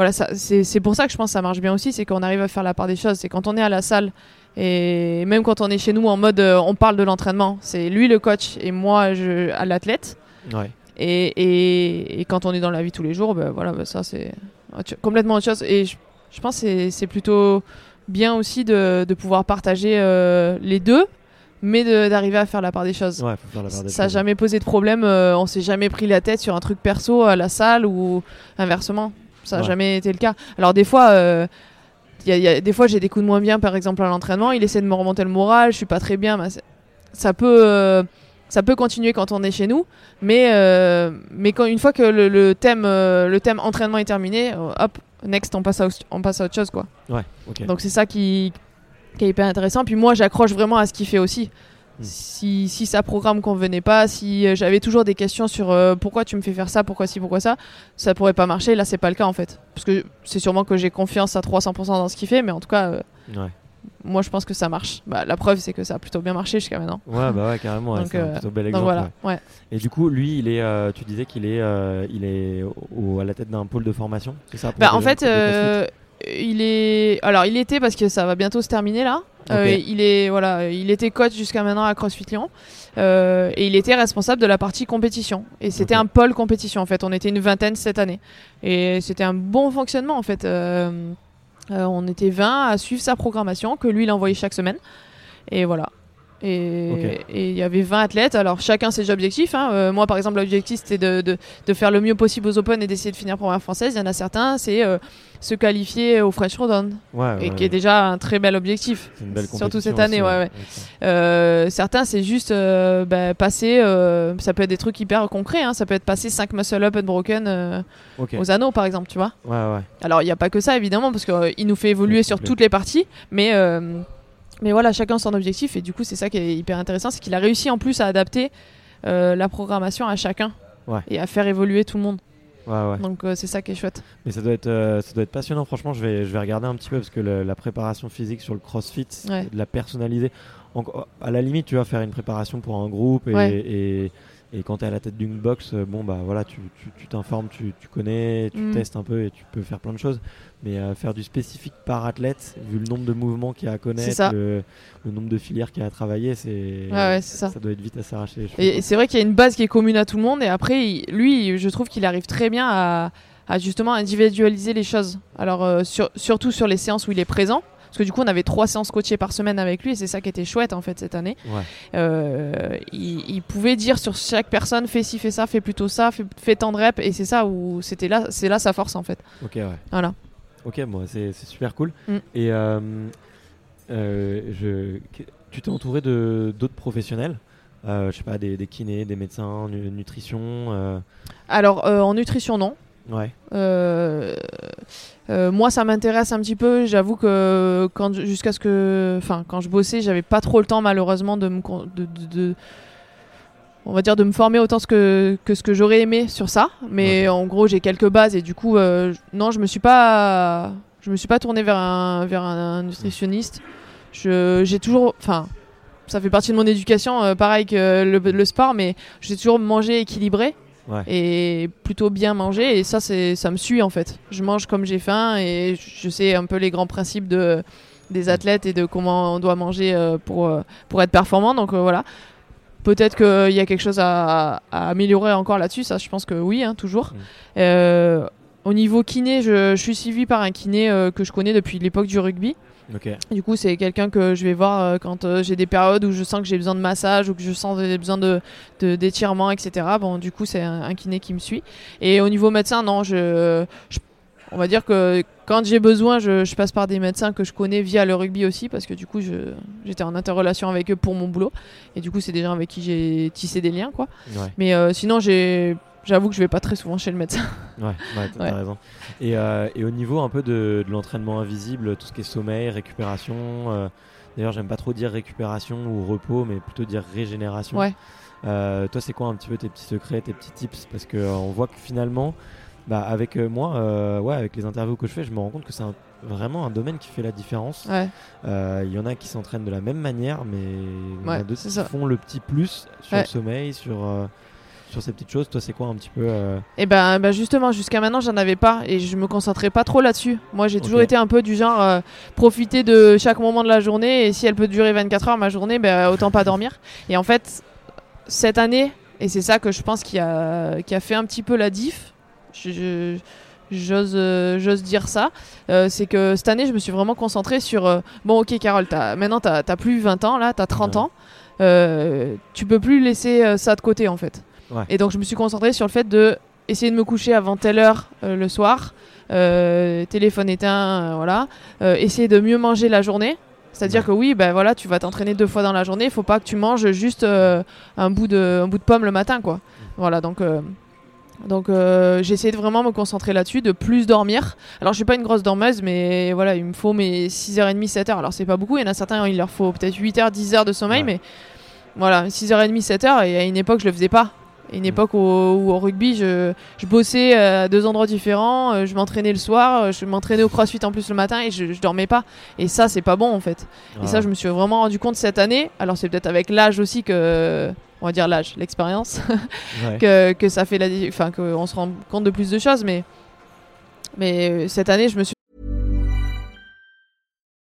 Speaker 2: voilà, c'est pour ça que je pense que ça marche bien aussi, c'est qu'on arrive à faire la part des choses. C'est quand on est à la salle et même quand on est chez nous en mode, euh, on parle de l'entraînement. C'est lui le coach et moi je, à l'athlète.
Speaker 1: Ouais.
Speaker 2: Et, et, et quand on est dans la vie tous les jours, ben voilà, ben ça c'est complètement autre chose. Et je, je pense que c'est- plutôt bien aussi de, de pouvoir partager euh, les deux, mais d'arriver à faire la part des choses.
Speaker 1: Ouais, faut faire la part des
Speaker 2: Ça n'a jamais posé de problème, euh, on s'est jamais pris la tête sur un truc perso à la salle ou inversement. Ça n'a
Speaker 1: Ouais.
Speaker 2: jamais été le cas. Alors des fois, euh, y a- y a- des fois j'ai des coups de moins bien, par exemple à l'entraînement, il essaie de me remonter le moral, je suis pas très bien, ça peut, euh, ça peut continuer quand on est chez nous, mais, euh, mais quand, une fois que le, le thème, le thème entraînement est terminé, hop, next on passe à, au- on passe à autre chose quoi.
Speaker 1: Ouais.
Speaker 2: Donc c'est ça qui, qui est hyper intéressant. Puis moi, j'accroche vraiment à ce qu'il fait aussi.
Speaker 1: Hmm.
Speaker 2: Si, si sa programme convenait pas, si euh, j'avais toujours des questions sur euh, pourquoi tu me fais faire ça, pourquoi ci, pourquoi ça, ça pourrait pas marcher. Là, c'est pas le cas en fait. Parce que c'est sûrement que j'ai confiance à 300% dans ce qu'il fait, mais en tout cas, euh,
Speaker 1: Ouais.
Speaker 2: moi je pense que ça marche. Bah, la preuve, c'est que ça a plutôt bien marché jusqu'à maintenant.
Speaker 1: Ouais, bah ouais, carrément.
Speaker 2: Donc,
Speaker 1: c'est un plutôt bel
Speaker 2: Donc
Speaker 1: exemple.
Speaker 2: voilà,
Speaker 1: ouais. Et du coup, lui, il est, tu disais qu'il est, il est au- à la tête d'un pôle de formation, c'est ça
Speaker 2: Bah, en fait, il est. Alors, il était parce que ça va bientôt se terminer là. Euh, il est voilà, il était coach jusqu'à maintenant à CrossFit Lyon Euh, et il était responsable de la partie compétition. Et c'était un pôle compétition en fait. On était une vingtaine cette année et c'était un bon fonctionnement en fait. Euh, on était 20 à suivre sa programmation que lui il envoyait chaque semaine. Et voilà. Et il y avait 20 athlètes. Alors chacun ses objectifs. hein. Euh, moi par exemple l'objectif c'était de, de, de faire le mieux possible aux Open et d'essayer de finir première française. Il y en a certains c'est euh, se qualifier au French Rodon
Speaker 1: Ouais,
Speaker 2: et
Speaker 1: ouais,
Speaker 2: qui est déjà un très bel objectif.
Speaker 1: c'est une belle
Speaker 2: surtout cette année,
Speaker 1: aussi.
Speaker 2: Euh, certains, c'est juste bah, passer. ça peut être des trucs hyper concrets. hein, ça peut être passer 5 muscle up unbroken euh,
Speaker 1: Ok.
Speaker 2: aux anneaux, par exemple, tu vois. Alors, il n'y a pas que ça, évidemment, parce qu'il nous fait évoluer sur toutes les parties. Mais, mais voilà, chacun son objectif. Et du coup, c'est ça qui est hyper intéressant. C'est qu'il a réussi en plus à adapter euh, la programmation à chacun.
Speaker 1: Ouais.
Speaker 2: Et à faire évoluer tout le monde.
Speaker 1: Ouais, ouais.
Speaker 2: Donc, euh, c'est ça qui est chouette.
Speaker 1: Mais ça doit être, euh, ça doit être passionnant. Franchement, je vais, je vais regarder un petit peu parce que le- la préparation physique sur le CrossFit, de la personnaliser. En- à la limite, tu vas faire une préparation pour un groupe et, et quand tu es à la tête d'une box, euh, bon bah voilà, tu tu- tu t'informes, tu, tu connais, tu
Speaker 2: Mm.
Speaker 1: testes un peu et tu peux faire plein de choses. Mais euh, faire du spécifique par athlète, vu le nombre de mouvements qu'il y a à connaître, le, le nombre de filières qu'il y a à travailler, c'est
Speaker 2: ouais, ça.
Speaker 1: ça doit être vite à s'arracher.
Speaker 2: Et, et c'est vrai qu'il y a une base qui est commune à tout le monde. Et après, il- lui, je trouve qu'il arrive très bien à, à justement individualiser les choses. Alors, euh, sur- surtout sur les séances où il est présent. Parce que du coup, on avait trois séances coachées par semaine avec lui. Et c'est ça qui était chouette, en fait, cette année.
Speaker 1: Ouais.
Speaker 2: Euh, il, il pouvait dire sur chaque personne fais ci, fais ça, fais plutôt ça, fais, fais tant de reps. Et c'est ça où c'était là, c'est là sa force, en fait.
Speaker 1: Ok, ouais.
Speaker 2: Voilà.
Speaker 1: Ok, bon, c'est super cool.
Speaker 2: Mm.
Speaker 1: Et euh, euh, je, tu t'es entouré de d'autres professionnels Je sais pas, des, des kinés, des médecins, nu- nutrition
Speaker 2: Alors, en nutrition, non.
Speaker 1: Ouais,
Speaker 2: Euh, euh, moi, ça m'intéresse un petit peu. J'avoue que quand jusqu'à ce que, enfin, quand je bossais, j'avais pas trop le temps malheureusement de me, con- de, de- de- on va dire de me former autant ce que, que ce que j'aurais aimé sur ça. Mais en gros, j'ai quelques bases et du coup, euh, non, je me suis pas, je me suis pas tournée vers un vers un nutritionniste. J'ai toujours, enfin. Ça fait partie de mon éducation, pareil que le, le sport, mais j'ai toujours mangé équilibré
Speaker 1: ouais.
Speaker 2: et plutôt bien manger. Et ça c'est ça me suit en fait. Je mange comme j'ai faim et je sais un peu les grands principes de des athlètes et de comment on doit manger euh, pour euh, pour être performant. Donc euh, voilà. Peut-être qu'il y a quelque chose à, à améliorer encore là-dessus. Ça je pense que oui hein, toujours.
Speaker 1: Mm.
Speaker 2: Euh, au niveau kiné je, je suis suivi par un kiné que je connais depuis l'époque du rugby
Speaker 1: Ok,
Speaker 2: du coup, c'est quelqu'un que je vais voir euh, quand euh, j'ai des périodes où je sens que j'ai besoin de massage ou que je sens que j'ai besoin de d'étirement, etc. Bon, du coup, c'est un, un kiné qui me suit. Et au niveau médecin, non, je, je- on va dire que quand j'ai besoin, je, je passe par des médecins que je connais via le rugby aussi, parce que du coup, j'étais en interrelation avec eux pour mon boulot. Et du coup, c'est des gens avec qui j'ai tissé des liens, quoi.
Speaker 1: ouais,
Speaker 2: Mais euh, sinon, j'ai, j'avoue que je vais pas très souvent chez le médecin.
Speaker 1: ouais, ouais, t'as
Speaker 2: Ouais.
Speaker 1: raison. Et, euh, et au niveau un peu de, de l'entraînement invisible, tout ce qui est sommeil, récupération, euh, d'ailleurs, j'aime pas trop dire récupération ou repos, mais plutôt dire régénération.
Speaker 2: Ouais.
Speaker 1: Euh, toi, c'est quoi un petit peu tes petits secrets, tes petits tips? Parce que euh, on voit que finalement, bah, avec moi, ouais, avec les interviews que je fais, je me rends compte que c'est un- vraiment un domaine qui fait la différence.
Speaker 2: Ouais.
Speaker 1: Euh, Il y en a qui s'entraînent de la même manière, mais il y en a
Speaker 2: Ouais,
Speaker 1: d'autres qui
Speaker 2: ça.
Speaker 1: font le petit plus sur
Speaker 2: Ouais.
Speaker 1: le sommeil, sur, euh, sur ces petites choses. Toi, c'est quoi un petit peu euh,
Speaker 2: Et ben, ben justement, jusqu'à maintenant, j'en avais pas et je me concentrais pas trop là-dessus. Moi, j'ai toujours été un peu du genre euh, profiter de chaque moment de la journée et si elle peut durer 24 heures ma journée, ben autant pas dormir. Et en fait, cette année, Et c'est ça que je pense qui a, qui a fait un petit peu la diff. Je- je- J'ose euh, j'ose dire ça. Euh, c'est que cette année, je me suis vraiment concentrée sur. euh, bon, ok, Carole, as, maintenant, tu n'as plus 20 ans, là, tu as 30
Speaker 1: Ouais.
Speaker 2: ans. Tu peux plus laisser ça de côté, en fait.
Speaker 1: Ouais.
Speaker 2: Et donc, je me suis concentrée sur le fait de essayer de me coucher avant telle heure euh, le soir. euh, téléphone éteint, euh, voilà. Essayer de mieux manger la journée. C'est-à-dire
Speaker 1: Ouais.
Speaker 2: que oui, ben voilà, tu vas t'entraîner deux fois dans la journée. Il faut pas que tu manges juste un bout de un bout de pomme le matin, quoi. Voilà, donc donc euh, j'ai essayé de vraiment me concentrer là-dessus, de plus dormir. Alors je suis pas une grosse dormeuse, mais voilà, il me faut mes 6h30, 7h. Alors c'est pas beaucoup. Il y en a certains, il leur faut peut-être 8h, 10h de sommeil,
Speaker 1: Ouais.
Speaker 2: mais voilà, 6h30, 7h. Et à une époque, je le faisais pas. Une
Speaker 1: Mm.
Speaker 2: époque où, où au rugby, je, je bossais euh, à deux endroits différents, euh, je m'entraînais le soir, euh, je m'entraînais au crossfit en plus le matin et je, je dormais pas. Et ça, c'est pas bon en fait. Et ça, je me suis vraiment rendu compte cette année. Alors, c'est peut-être avec l'âge aussi que. On va dire l'âge, l'expérience,
Speaker 1: Ouais.
Speaker 2: que, que ça fait la. Enfin, qu'on se rend compte de plus de choses. Mais, mais cette année, je me suis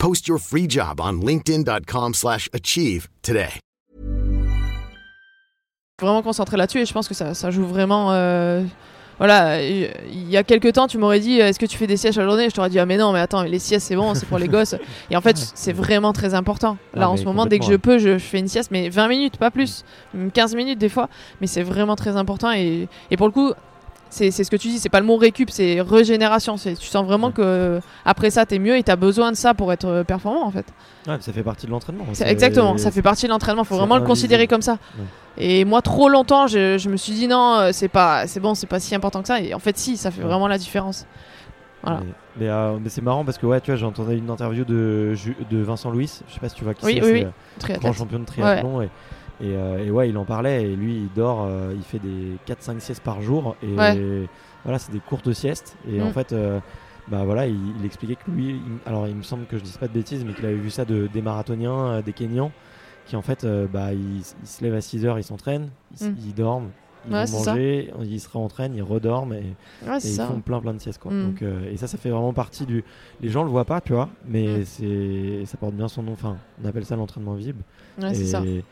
Speaker 3: Post your free job on linkedin.com/achieve slash achieve today.
Speaker 2: vraiment concentrée là-dessus et je pense que ça, ça joue vraiment. euh, Voilà, il y a quelques temps, tu m'aurais dit est-ce que tu fais des siestes à la journée? Je t'aurais dit ah, mais non, mais attends, les siestes c'est bon, c'est pour les gosses. Et en fait, c'est vraiment très important. Là,
Speaker 1: Ah,
Speaker 2: en ce moment, dès que je peux, je, je fais une sieste, mais 20 minutes, pas plus. Même 15 minutes des fois. Mais c'est vraiment très important. Et, et pour le coup, c'est ce que tu dis, c'est pas le mot récup, c'est régénération. Tu sens vraiment que après ça, t'es mieux et t'as besoin de ça pour être euh, performant en fait.
Speaker 1: Ouais, ça fait partie de l'entraînement.
Speaker 2: Exactement, ça fait partie de l'entraînement. Faut
Speaker 1: c'est
Speaker 2: vraiment le considérer comme ça.
Speaker 1: Ouais.
Speaker 2: Et moi, trop longtemps, je, je me suis dit non, euh, c'est pas, c'est bon, c'est pas si important que ça. Et en fait, si, ça fait
Speaker 1: Ouais.
Speaker 2: vraiment la différence. Voilà.
Speaker 1: Mais, mais, euh, mais c'est marrant parce que ouais, tu vois, j'ai entendu une interview de, de Vincent Louis. Je sais pas si tu vois qui
Speaker 2: Oui,
Speaker 1: c'est.
Speaker 2: oui,
Speaker 1: euh, grand champion de triathlon et, et, euh, et ouais il en parlait et lui il dort euh, il fait des 4-5 siestes par jour et
Speaker 2: Ouais.
Speaker 1: voilà c'est des courtes siestes et
Speaker 2: Mm.
Speaker 1: en fait euh, bah voilà il, il expliquait que lui il- alors il me semble que je dise pas de bêtises mais qu'il avait vu ça de, des marathoniens des Kenyans qui en fait bah ils, ils se lèvent à 6 heures ils s'entraînent ils,
Speaker 2: Mm.
Speaker 1: ils dorment ils
Speaker 2: Ouais,
Speaker 1: vont
Speaker 2: ça.
Speaker 1: manger ils se réentraînent ils redorment et,
Speaker 2: Ouais,
Speaker 1: et
Speaker 2: c'est
Speaker 1: ils font plein plein de siestes quoi.
Speaker 2: Mm.
Speaker 1: Donc, et ça ça fait vraiment partie du les gens le voient pas tu vois mais
Speaker 2: Mm.
Speaker 1: c'est ça porte bien son nom enfin on appelle ça l'entraînement
Speaker 2: Ouais, c'est ça.
Speaker 1: et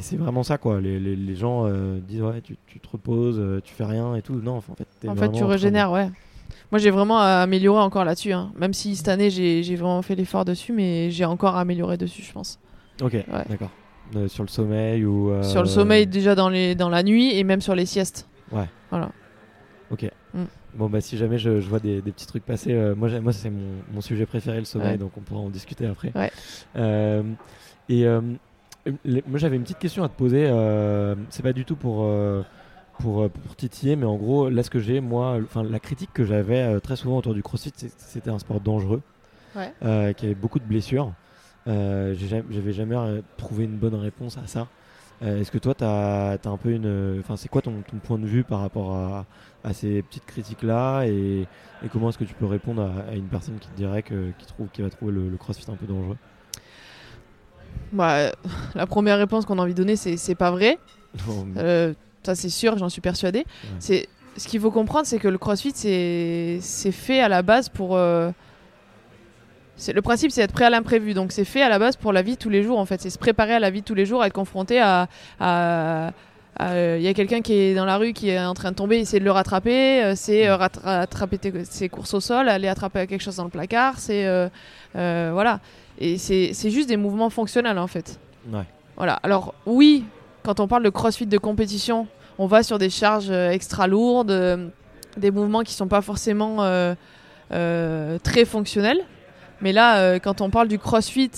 Speaker 1: c'est vraiment ça quoi. Les, les, les gens euh, disent ouais tu, tu te reposes, euh, tu fais rien et tout. Non, en fait t'es
Speaker 2: En fait, tu
Speaker 1: train de-
Speaker 2: régénères, ouais. Moi, j'ai vraiment amélioré encore là-dessus. hein. Même si cette année, j'ai vraiment fait l'effort dessus, mais j'ai encore amélioré dessus, je pense.
Speaker 1: Ok, d'accord. Euh, sur le sommeil ou euh,
Speaker 2: Sur le sommeil, déjà dans, les, dans la nuit et même sur les siestes.
Speaker 1: Ouais.
Speaker 2: Voilà.
Speaker 1: Ok.
Speaker 2: Mm.
Speaker 1: Bon bah si jamais je, je vois des, des petits trucs passer, euh, moi moi c'est mon, mon sujet préféré le sommeil,
Speaker 2: Ouais.
Speaker 1: donc on pourra en discuter après.
Speaker 2: Ouais.
Speaker 1: Et les- moi j'avais une petite question à te poser. euh, c'est pas du tout pour euh, pour, euh, pour titiller, mais en gros là ce que j'ai moi, enfin la critique que j'avais euh, très souvent autour du CrossFit, c'était un sport dangereux,
Speaker 2: Ouais.
Speaker 1: qui avait beaucoup de blessures. J'avais jamais trouvé une bonne réponse à ça. Est-ce que toi, tu as, un peu une. Enfin, c'est quoi ton, ton point de vue par rapport à, à ces petites critiques-là et, et comment est-ce que tu peux répondre à, à une personne qui te dirait que, qui, trouve, qui va trouver le, le crossfit un peu dangereux?
Speaker 2: Bah, la première réponse qu'on a envie de donner, c'est c'est pas vrai. Euh, ça, c'est sûr, j'en suis persuadée. C'est ce qu'il faut comprendre, c'est que le CrossFit, c'est c'est fait à la base pour. euh, c'est le principe, c'est être prêt à l'imprévu. Donc, c'est fait à la base pour la vie de tous les jours. En fait, c'est se préparer à la vie de tous les jours, être confronté à. à- Il y a quelqu'un qui est dans la rue qui est en train de tomber, essayer de le rattraper. euh, c'est euh, rat- rattraper ses courses au sol, aller attraper quelque chose dans le placard. C'est euh, euh, voilà. Et c'est juste des mouvements fonctionnels en fait.
Speaker 1: Ouais.
Speaker 2: Voilà. Alors oui, quand on parle de crossfit de compétition, on va sur des charges euh, extra lourdes, euh, des mouvements qui sont pas forcément euh, euh, très fonctionnels. Mais là, euh, quand on parle du crossfit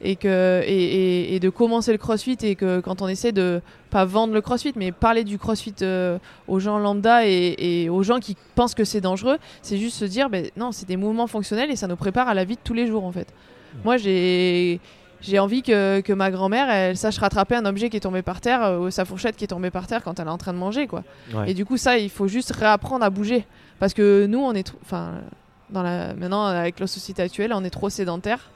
Speaker 2: et, que, et, et- et de commencer le crossfit et que quand on essaie de pas vendre le crossfit, mais parler du crossfit euh, aux gens lambda et, et aux gens qui pensent que c'est dangereux, c'est juste se dire, ben, non, c'est des mouvements fonctionnels et ça nous prépare à la vie de tous les jours en fait. Moi, j'ai j'ai envie que, que ma grand-mère, elle sache rattraper un objet qui est tombé par terre, euh, ou sa fourchette qui est tombée par terre quand elle est en train de manger, quoi.
Speaker 1: Ouais.
Speaker 2: Et du coup, ça, il faut juste réapprendre à bouger. Parce que nous, on est, enfin, dans la, maintenant avec la société actuelle, on est trop sédentaire.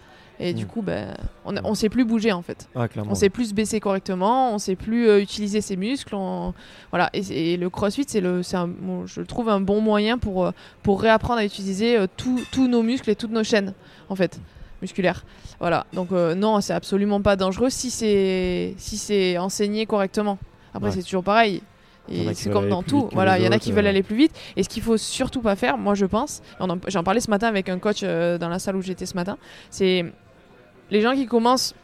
Speaker 2: Et du
Speaker 1: Mm.
Speaker 2: coup, ben, on, on sait plus bouger en fait.
Speaker 1: Ah.
Speaker 2: On sait plus se baisser correctement, on sait plus euh, utiliser ses muscles. on- Voilà. Et, le CrossFit, c'est le, un, bon, je le trouve un bon moyen pour, euh, pour réapprendre à utiliser euh, tous nos muscles et toutes nos chaînes, en fait, musculaires. Voilà. Donc euh, non, c'est absolument pas dangereux si c'est si c'est enseigné correctement. Après,
Speaker 1: Ouais.
Speaker 2: c'est toujours pareil. Et c'est comme dans tout. Voilà, il y en a qui veulent
Speaker 1: euh.
Speaker 2: aller plus vite. Et ce qu'il faut surtout pas faire, moi je pense, j'en parlais ce matin avec un coach euh, dans la salle où j'étais ce matin, c'est les gens qui commencent,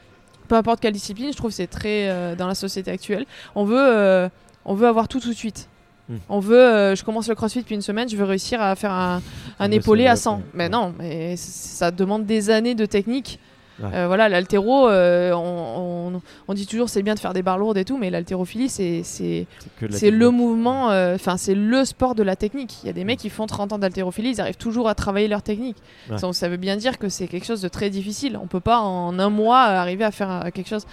Speaker 2: peu importe quelle discipline, je trouve que c'est très euh, dans la société actuelle. On veut, euh, on veut avoir tout tout de suite.
Speaker 1: Hmm.
Speaker 2: On veut, euh, je commence le crossfit depuis une semaine, je veux réussir à faire un, un
Speaker 1: Le
Speaker 2: épaulé à
Speaker 1: seul
Speaker 2: 100.
Speaker 1: up, ouais.
Speaker 2: Mais non, mais ça demande des années de technique.
Speaker 1: Ouais.
Speaker 2: Euh, voilà, l'haltéro, euh, on, on- on dit toujours c'est bien de faire des barres lourdes et tout, mais l'haltérophilie, c'est c'est-
Speaker 1: de
Speaker 2: le mouvement, euh, enfin c'est le sport de la technique. Il y a des mecs qui font 30 ans d'haltérophilie, ils arrivent toujours à travailler leur technique.
Speaker 1: Ouais.
Speaker 2: Ça veut bien dire que c'est quelque chose de très difficile. On peut pas en un mois arriver à faire quelque chose.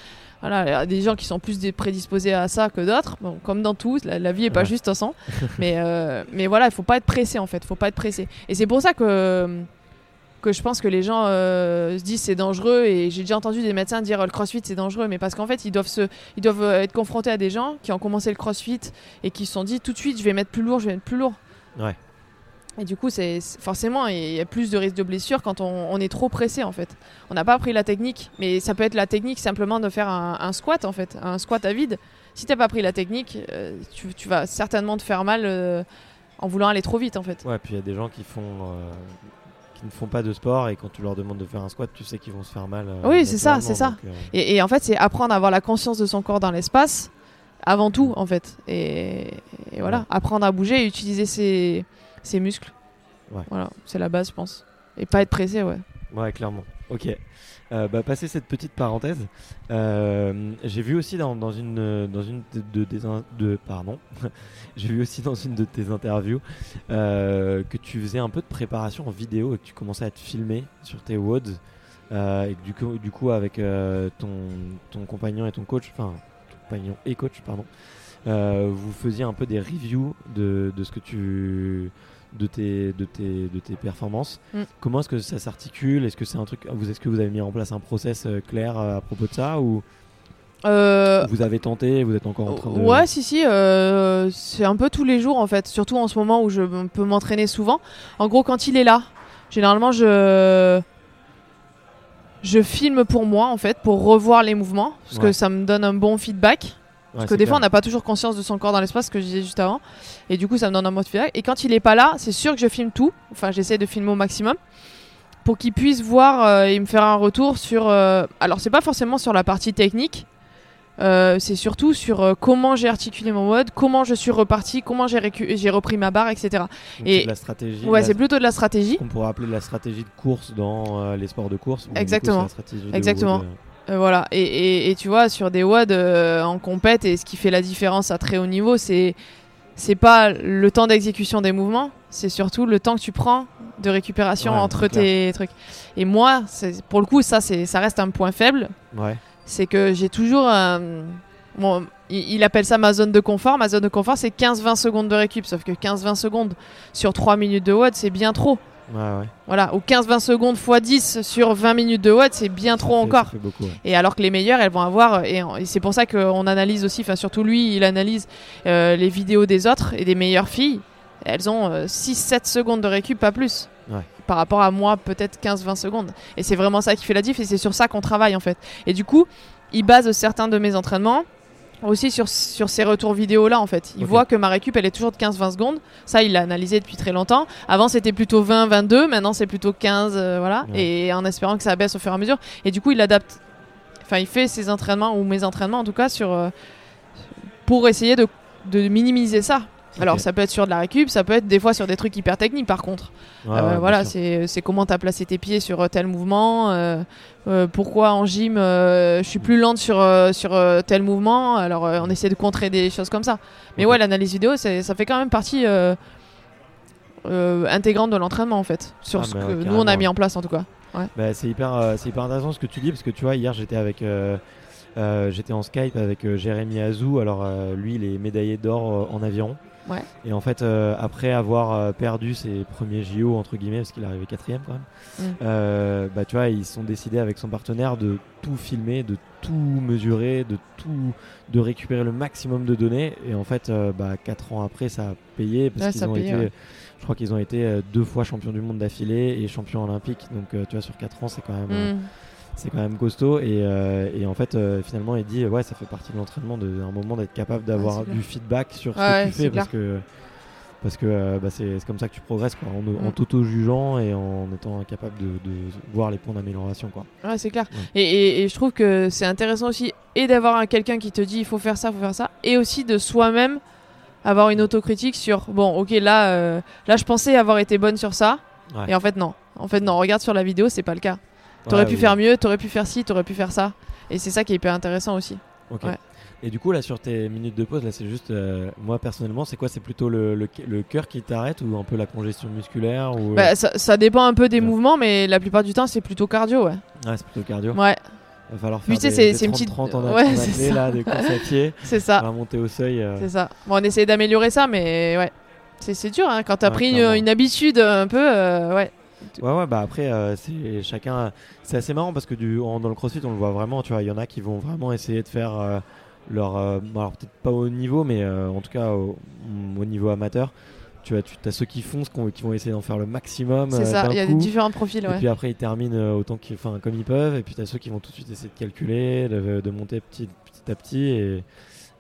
Speaker 2: Voilà, il y a des gens qui sont plus prédisposés à ça que d'autres. Bon, comme dans tout, la, la vie est pas
Speaker 1: Ouais.
Speaker 2: juste sang. mais, mais voilà, il faut pas être pressé en fait. faut pas être pressé. Et c'est pour ça que que je pense que les gens euh, se disent c'est dangereux. Et j'ai déjà entendu des médecins dire euh, le crossfit c'est dangereux. Mais parce qu'en fait ils doivent se ils doivent euh, être confrontés à des gens qui ont commencé le crossfit et qui se sont dit tout de suite je vais mettre plus lourd je vais mettre plus lourd.
Speaker 1: Ouais.
Speaker 2: et du coup c'est forcément il y a plus de risques de blessure quand on, on est trop pressé en fait. On n'a pas appris la technique mais ça peut être la technique simplement de faire un, un squat en fait un squat à vide. Si t'as pas appris la technique euh, tu, tu vas certainement te faire mal euh, en voulant aller trop vite en fait.
Speaker 1: Ouais, puis il y a des gens qui font. euh, ne font pas de sport et quand tu leur demandes de faire un squat, tu sais qu'ils vont se faire mal. euh,
Speaker 2: Oui, c'est ça, c'est ça.
Speaker 1: euh,
Speaker 2: Et, et en fait, c'est apprendre à avoir la conscience de son corps dans l'espace avant tout, en fait. Et, et voilà,
Speaker 1: Ouais.
Speaker 2: apprendre à bouger et utiliser ses, ses muscles.
Speaker 1: Ouais.
Speaker 2: Voilà, c'est la base, je pense. Et pas être pressé, ouais.
Speaker 1: Ouais, clairement. Ok. Euh, bah, passer cette petite parenthèse, euh, j'ai vu aussi dans, une euh, dans une de, pardon, j'ai vu aussi dans une de tes interviews euh, que tu faisais un peu de préparation en vidéo et que tu commençais à te filmer sur tes WODs et du coup avec ton ton compagnon et ton coach, enfin compagnon et coach pardon, vous faisiez un peu des reviews de, de ce que tu de tes, de tes, de tes performances.
Speaker 2: Mm.
Speaker 1: Comment est-ce que ça s'articule? Est-ce que c'est un truc vous Est-ce que vous avez mis en place un process euh, clair euh, à propos de ça ou
Speaker 2: Euh,
Speaker 1: vous avez tenté Vous êtes encore en train de
Speaker 2: Ouais, si, si. euh, c'est un peu tous les jours, en fait. Surtout en ce moment où je peux m'entraîner souvent. En gros, quand il est là, généralement, je. Je filme pour moi, en fait, pour revoir les mouvements. Parce que ça me donne un bon feedback. Parce que des fois, on n'a pas toujours conscience de son corps dans l'espace, ce que je disais juste avant. Et du coup, ça me donne un bon feedback. Et quand il est pas là, c'est sûr que je filme tout. Enfin, j'essaie de filmer au maximum. Pour qu'il puisse voir euh, et me faire un retour sur. euh, Alors, c'est pas forcément sur la partie technique. Euh, c'est surtout sur euh, comment j'ai articulé mon mode, comment je suis reparti, comment j'ai récu- repris ma barre, etc.
Speaker 1: Donc,
Speaker 2: et-
Speaker 1: c'est de la stratégie.
Speaker 2: Ouais,
Speaker 1: la-
Speaker 2: c'est plutôt de la stratégie.
Speaker 1: qu'on pourrait appeler de la stratégie de course dans les sports de course.
Speaker 2: Exactement.
Speaker 1: de
Speaker 2: Exactement.
Speaker 1: Euh,
Speaker 2: voilà. Et, et- et tu vois, sur des WOD euh, en compète, et ce qui fait la différence à très haut niveau, c'est c'est pas le temps d'exécution des mouvements, c'est surtout le temps que tu prends de récupération
Speaker 1: Ouais,
Speaker 2: entre tes trucs. Et moi, pour le coup, ça, ça reste un point faible.
Speaker 1: Ouais.
Speaker 2: c'est que j'ai toujours un- bon, il, il appelle ça ma zone de confort. Ma zone de confort, c'est 15-20 secondes de récup. Sauf que 15-20 secondes sur 3 minutes de WOD, c'est bien trop.
Speaker 1: Ouais, ouais.
Speaker 2: Voilà, ou 15-20 secondes x 10 sur 20 minutes de WOD, c'est bien
Speaker 1: Ça
Speaker 2: trop
Speaker 1: fait-
Speaker 2: encore.
Speaker 1: Beaucoup. ouais.
Speaker 2: Et alors que les meilleures, elles vont avoir, et, et c'est pour ça qu'on analyse aussi, enfin surtout lui, il analyse euh, les vidéos des autres et des meilleures filles. Elles ont 6-7 secondes de récup, pas plus.
Speaker 1: Ouais.
Speaker 2: Par rapport à moi, peut-être 15-20 secondes. Et c'est vraiment ça qui fait la diff, et c'est sur ça qu'on travaille en fait. Et du coup, il base certains de mes entraînements aussi sur, sur ces retours vidéo là en fait. Il voit que ma récup elle est toujours de 15-20 secondes. Ça, il l'a analysé depuis très longtemps. Avant, c'était plutôt 20-22, maintenant c'est plutôt 15, euh, voilà.
Speaker 1: Ouais.
Speaker 2: Et en espérant que ça baisse au fur et à mesure. Et du coup, il adapte enfin il fait ses entraînements ou mes entraînements en tout cas sur euh, pour essayer de, de minimiser ça. Alors ça peut être sur de la récup, ça peut être des fois sur des trucs hyper techniques par contre.
Speaker 1: Ouais,
Speaker 2: Euh,
Speaker 1: ouais,
Speaker 2: voilà, c'est comment tu as placé tes pieds sur euh, tel mouvement, euh, euh, pourquoi en gym je suis plus lente sur, sur tel mouvement, alors on essaie de contrer des choses comme ça. Mais ouais, l'analyse vidéo, ça fait quand même partie intégrante de l'entraînement en fait, sur
Speaker 1: Ah,
Speaker 2: ce
Speaker 1: bah,
Speaker 2: que nous on a mis
Speaker 1: ouais.
Speaker 2: en place en tout cas.
Speaker 1: Bah, c'est hyper, c'est hyper intéressant ce que tu dis parce que tu vois hier j'étais avec, j'étais en Skype avec Jérémy Azou. Alors lui il est médaillé d'or en aviron
Speaker 2: Ouais.
Speaker 1: Et en fait, euh, après avoir euh, perdu ses premiers JO, entre guillemets, parce qu'il est arrivé quatrième quand même,
Speaker 2: Mm.
Speaker 1: euh, bah, tu vois, ils sont décidés avec son partenaire de tout filmer, de tout mesurer, de tout, de récupérer le maximum de données. Et en fait, euh, bah, 4 ans après, ça a payé parce
Speaker 2: Ouais,
Speaker 1: qu'ils ont été,
Speaker 2: ouais.
Speaker 1: je crois qu'ils ont été euh, deux fois champions du monde d'affilée et champions olympiques. Donc, tu vois, sur 4 ans, c'est quand même.
Speaker 2: Mm.
Speaker 1: C'est quand même costaud et, euh, et en fait euh, finalement il dit ouais ça fait partie de l'entraînement d'un moment d'être capable d'avoir du feedback sur ce
Speaker 2: Ouais,
Speaker 1: que tu fais parce que parce que euh, bah, c'est comme ça que tu progresses quoi, en, en
Speaker 2: Mm.
Speaker 1: t'auto-jugeant et en étant incapable de, de voir les points d'amélioration.
Speaker 2: Ouais, c'est clair.
Speaker 1: Ouais.
Speaker 2: Et, et- et je trouve que c'est intéressant aussi et d'avoir un- quelqu'un qui te dit il faut faire ça, il faut faire ça, et aussi de soi-même avoir une autocritique sur bon, ok, là, là, je pensais avoir été bonne sur ça, et en fait non. En fait non. Regarde sur la vidéo, c'est pas le cas. T'aurais
Speaker 1: Ouais,
Speaker 2: pu
Speaker 1: oui.
Speaker 2: faire mieux, t'aurais pu faire ci, t'aurais pu faire ça, et c'est ça qui est hyper intéressant aussi.
Speaker 1: Ok.
Speaker 2: Ouais.
Speaker 1: Et du coup là sur tes minutes de pause là c'est juste euh, moi personnellement c'est quoi? C'est plutôt le, le, le cœur qui t'arrête ou un peu la congestion musculaire ou
Speaker 2: Bah, ça, ça dépend un peu des
Speaker 1: Ouais.
Speaker 2: mouvements, mais la plupart du temps c'est plutôt cardio, ouais.
Speaker 1: ouais c'est plutôt cardio.
Speaker 2: Ouais,
Speaker 1: Va falloir faire des, des
Speaker 2: c'est une petite-
Speaker 1: 30 en,
Speaker 2: ouais,
Speaker 1: en
Speaker 2: c'est
Speaker 1: là des courses à pied,
Speaker 2: c'est ça.
Speaker 1: va monter au seuil. euh,
Speaker 2: C'est ça. Bon, on essaie d'améliorer ça, mais ouais. C'est dur, hein, quand t'as
Speaker 1: Ouais,
Speaker 2: pris une, habitude un peu, euh, ouais.
Speaker 1: Ouais, ouais, bah après, euh, c'est chacun. C'est assez marrant parce que du, en- dans le crossfit, on le voit vraiment. Tu vois, il y en a qui vont vraiment essayer de faire euh, leur. euh, alors, peut-être pas au niveau, mais en tout cas au, au niveau amateur. Tu vois, tu as ceux qui qui vont, qui vont essayer d'en faire le maximum.
Speaker 2: C'est ça, il y a des différents profils,
Speaker 1: Et
Speaker 2: ouais.
Speaker 1: puis après, ils terminent autant qu'ils, enfin, comme ils peuvent. Et puis, tu as ceux qui vont tout de suite essayer de calculer, de, de monter petit, petit à petit. Et,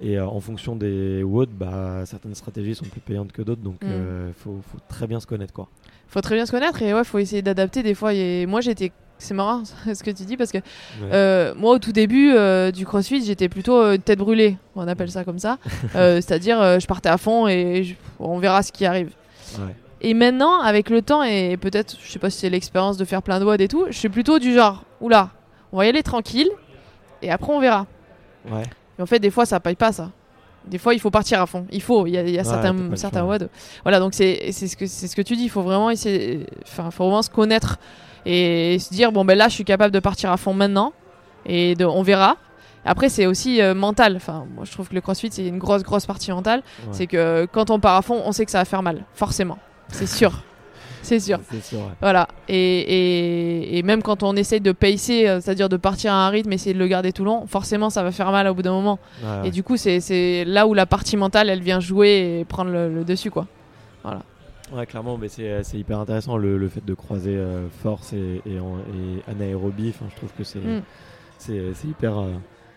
Speaker 1: et euh, en fonction des WOD, bah, certaines stratégies sont plus payantes que d'autres. Donc, il
Speaker 2: Mm.
Speaker 1: faut, faut très bien se connaître. Quoi.
Speaker 2: Faut très bien se connaître et ouais, faut essayer d'adapter des fois. Et moi, j'étais. C'est marrant ce que tu dis parce que
Speaker 1: Ouais.
Speaker 2: euh, moi, au tout début euh, du crossfit, j'étais plutôt euh, tête brûlée. On appelle ça comme ça. Euh, C'est-à-dire, je partais à fond et je- on verra ce qui arrive.
Speaker 1: Ouais.
Speaker 2: Et maintenant, avec le temps et peut-être, je sais pas si c'est l'expérience de faire plein de WOD et tout, je suis plutôt du genre, oula, on va y aller tranquille et après on verra.
Speaker 1: Ouais.
Speaker 2: Et en fait, des fois, ça paye pas ça. Des fois, il faut partir à fond. Il faut. Il y a, il y a
Speaker 1: Ouais, t'as pas
Speaker 2: certains, certains. WOD. Voilà, donc c'est c'est ce que c'est ce que tu dis. Il faut vraiment essayer. Enfin, faut vraiment se connaître et se dire bon ben là, je suis capable de partir à fond maintenant et de, on verra. Après, c'est aussi euh, mental. Enfin, moi, je trouve que le CrossFit c'est une grosse grosse partie mentale.
Speaker 1: Ouais.
Speaker 2: C'est que quand on part à fond, on sait que ça va faire mal, forcément. C'est sûr. C'est sûr.
Speaker 1: C'est sûr. ouais.
Speaker 2: Voilà. Et, et, et même quand on essaye de pacer, euh, c'est-à-dire de partir à un rythme, essayer de le garder tout long, forcément ça va faire mal au bout d'un moment.
Speaker 1: Ouais, ouais.
Speaker 2: Et du coup, c'est- là où la partie mentale, elle vient jouer et prendre le, le dessus, quoi.
Speaker 1: Ouais, clairement, mais c'est hyper intéressant le, le fait de croiser euh, force et, et, en- et anaérobie. Enfin, je trouve que c'est
Speaker 2: Mm.
Speaker 1: c'est hyper euh,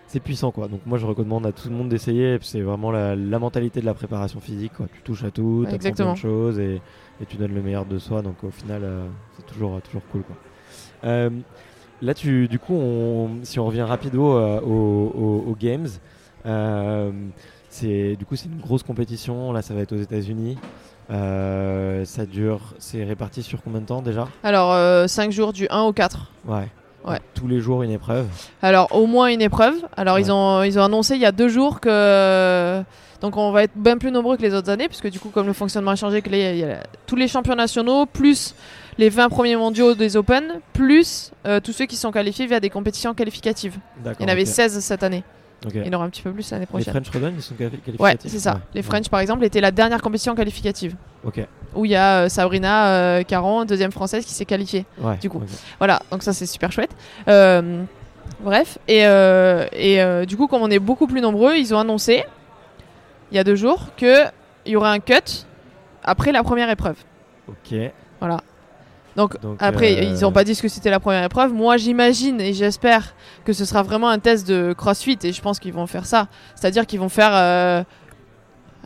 Speaker 1: c'est puissant quoi. Donc moi je recommande à tout le monde d'essayer. C'est vraiment la, la mentalité de la préparation physique. Quoi. Tu touches à tout, tu apprends plein de choses et, et tu donnes le meilleur de soi. Donc au final, euh, c'est toujours toujours cool quoi. Euh, là, tu, du coup, on, si on revient rapido euh, aux, aux- aux games, euh, c'est du coup c'est une grosse compétition. Là, ça va être aux États-Unis. Euh, ça dure, c'est réparti sur combien de temps déjà?
Speaker 2: Alors, 5 jours du 1 au 4.
Speaker 1: Ouais.
Speaker 2: Ouais.
Speaker 1: Tous les jours une épreuve.
Speaker 2: Alors, au moins une épreuve. Alors,
Speaker 1: Ouais.
Speaker 2: ils, ont, ils ont annoncé il y a deux jours que. Donc, on va être bien plus nombreux que les autres années, puisque du coup, comme le fonctionnement a changé, que y a- tous les champions nationaux, plus les 20 premiers mondiaux des Open, plus euh, tous ceux qui sont qualifiés via des compétitions qualificatives. Il y en avait
Speaker 1: ok.
Speaker 2: 16 cette année. Il y en aura un petit peu plus l'année
Speaker 1: Les
Speaker 2: prochaine.
Speaker 1: French Rodon, ils sont quali- qualificatifs
Speaker 2: Ouais, c'est ça.
Speaker 1: Ouais.
Speaker 2: Les French, par exemple, étaient la dernière compétition qualificative.
Speaker 1: Ok.
Speaker 2: Où il y a euh, Sabrina euh, Caron, deuxième française, qui s'est qualifiée.
Speaker 1: Ouais.
Speaker 2: Du coup. Voilà, donc ça c'est super chouette. Euh, bref, et, et du coup, comme on est beaucoup plus nombreux, ils ont annoncé il y a deux jours qu'il y aurait un cut après la première épreuve.
Speaker 1: Ok.
Speaker 2: Voilà. Donc,
Speaker 1: Donc,
Speaker 2: après,
Speaker 1: euh,
Speaker 2: ils n'ont pas dit ce que c'était la première épreuve. Moi, j'imagine et j'espère que ce sera vraiment un test de CrossFit et je pense qu'ils vont faire ça. C'est-à-dire qu'ils vont faire euh,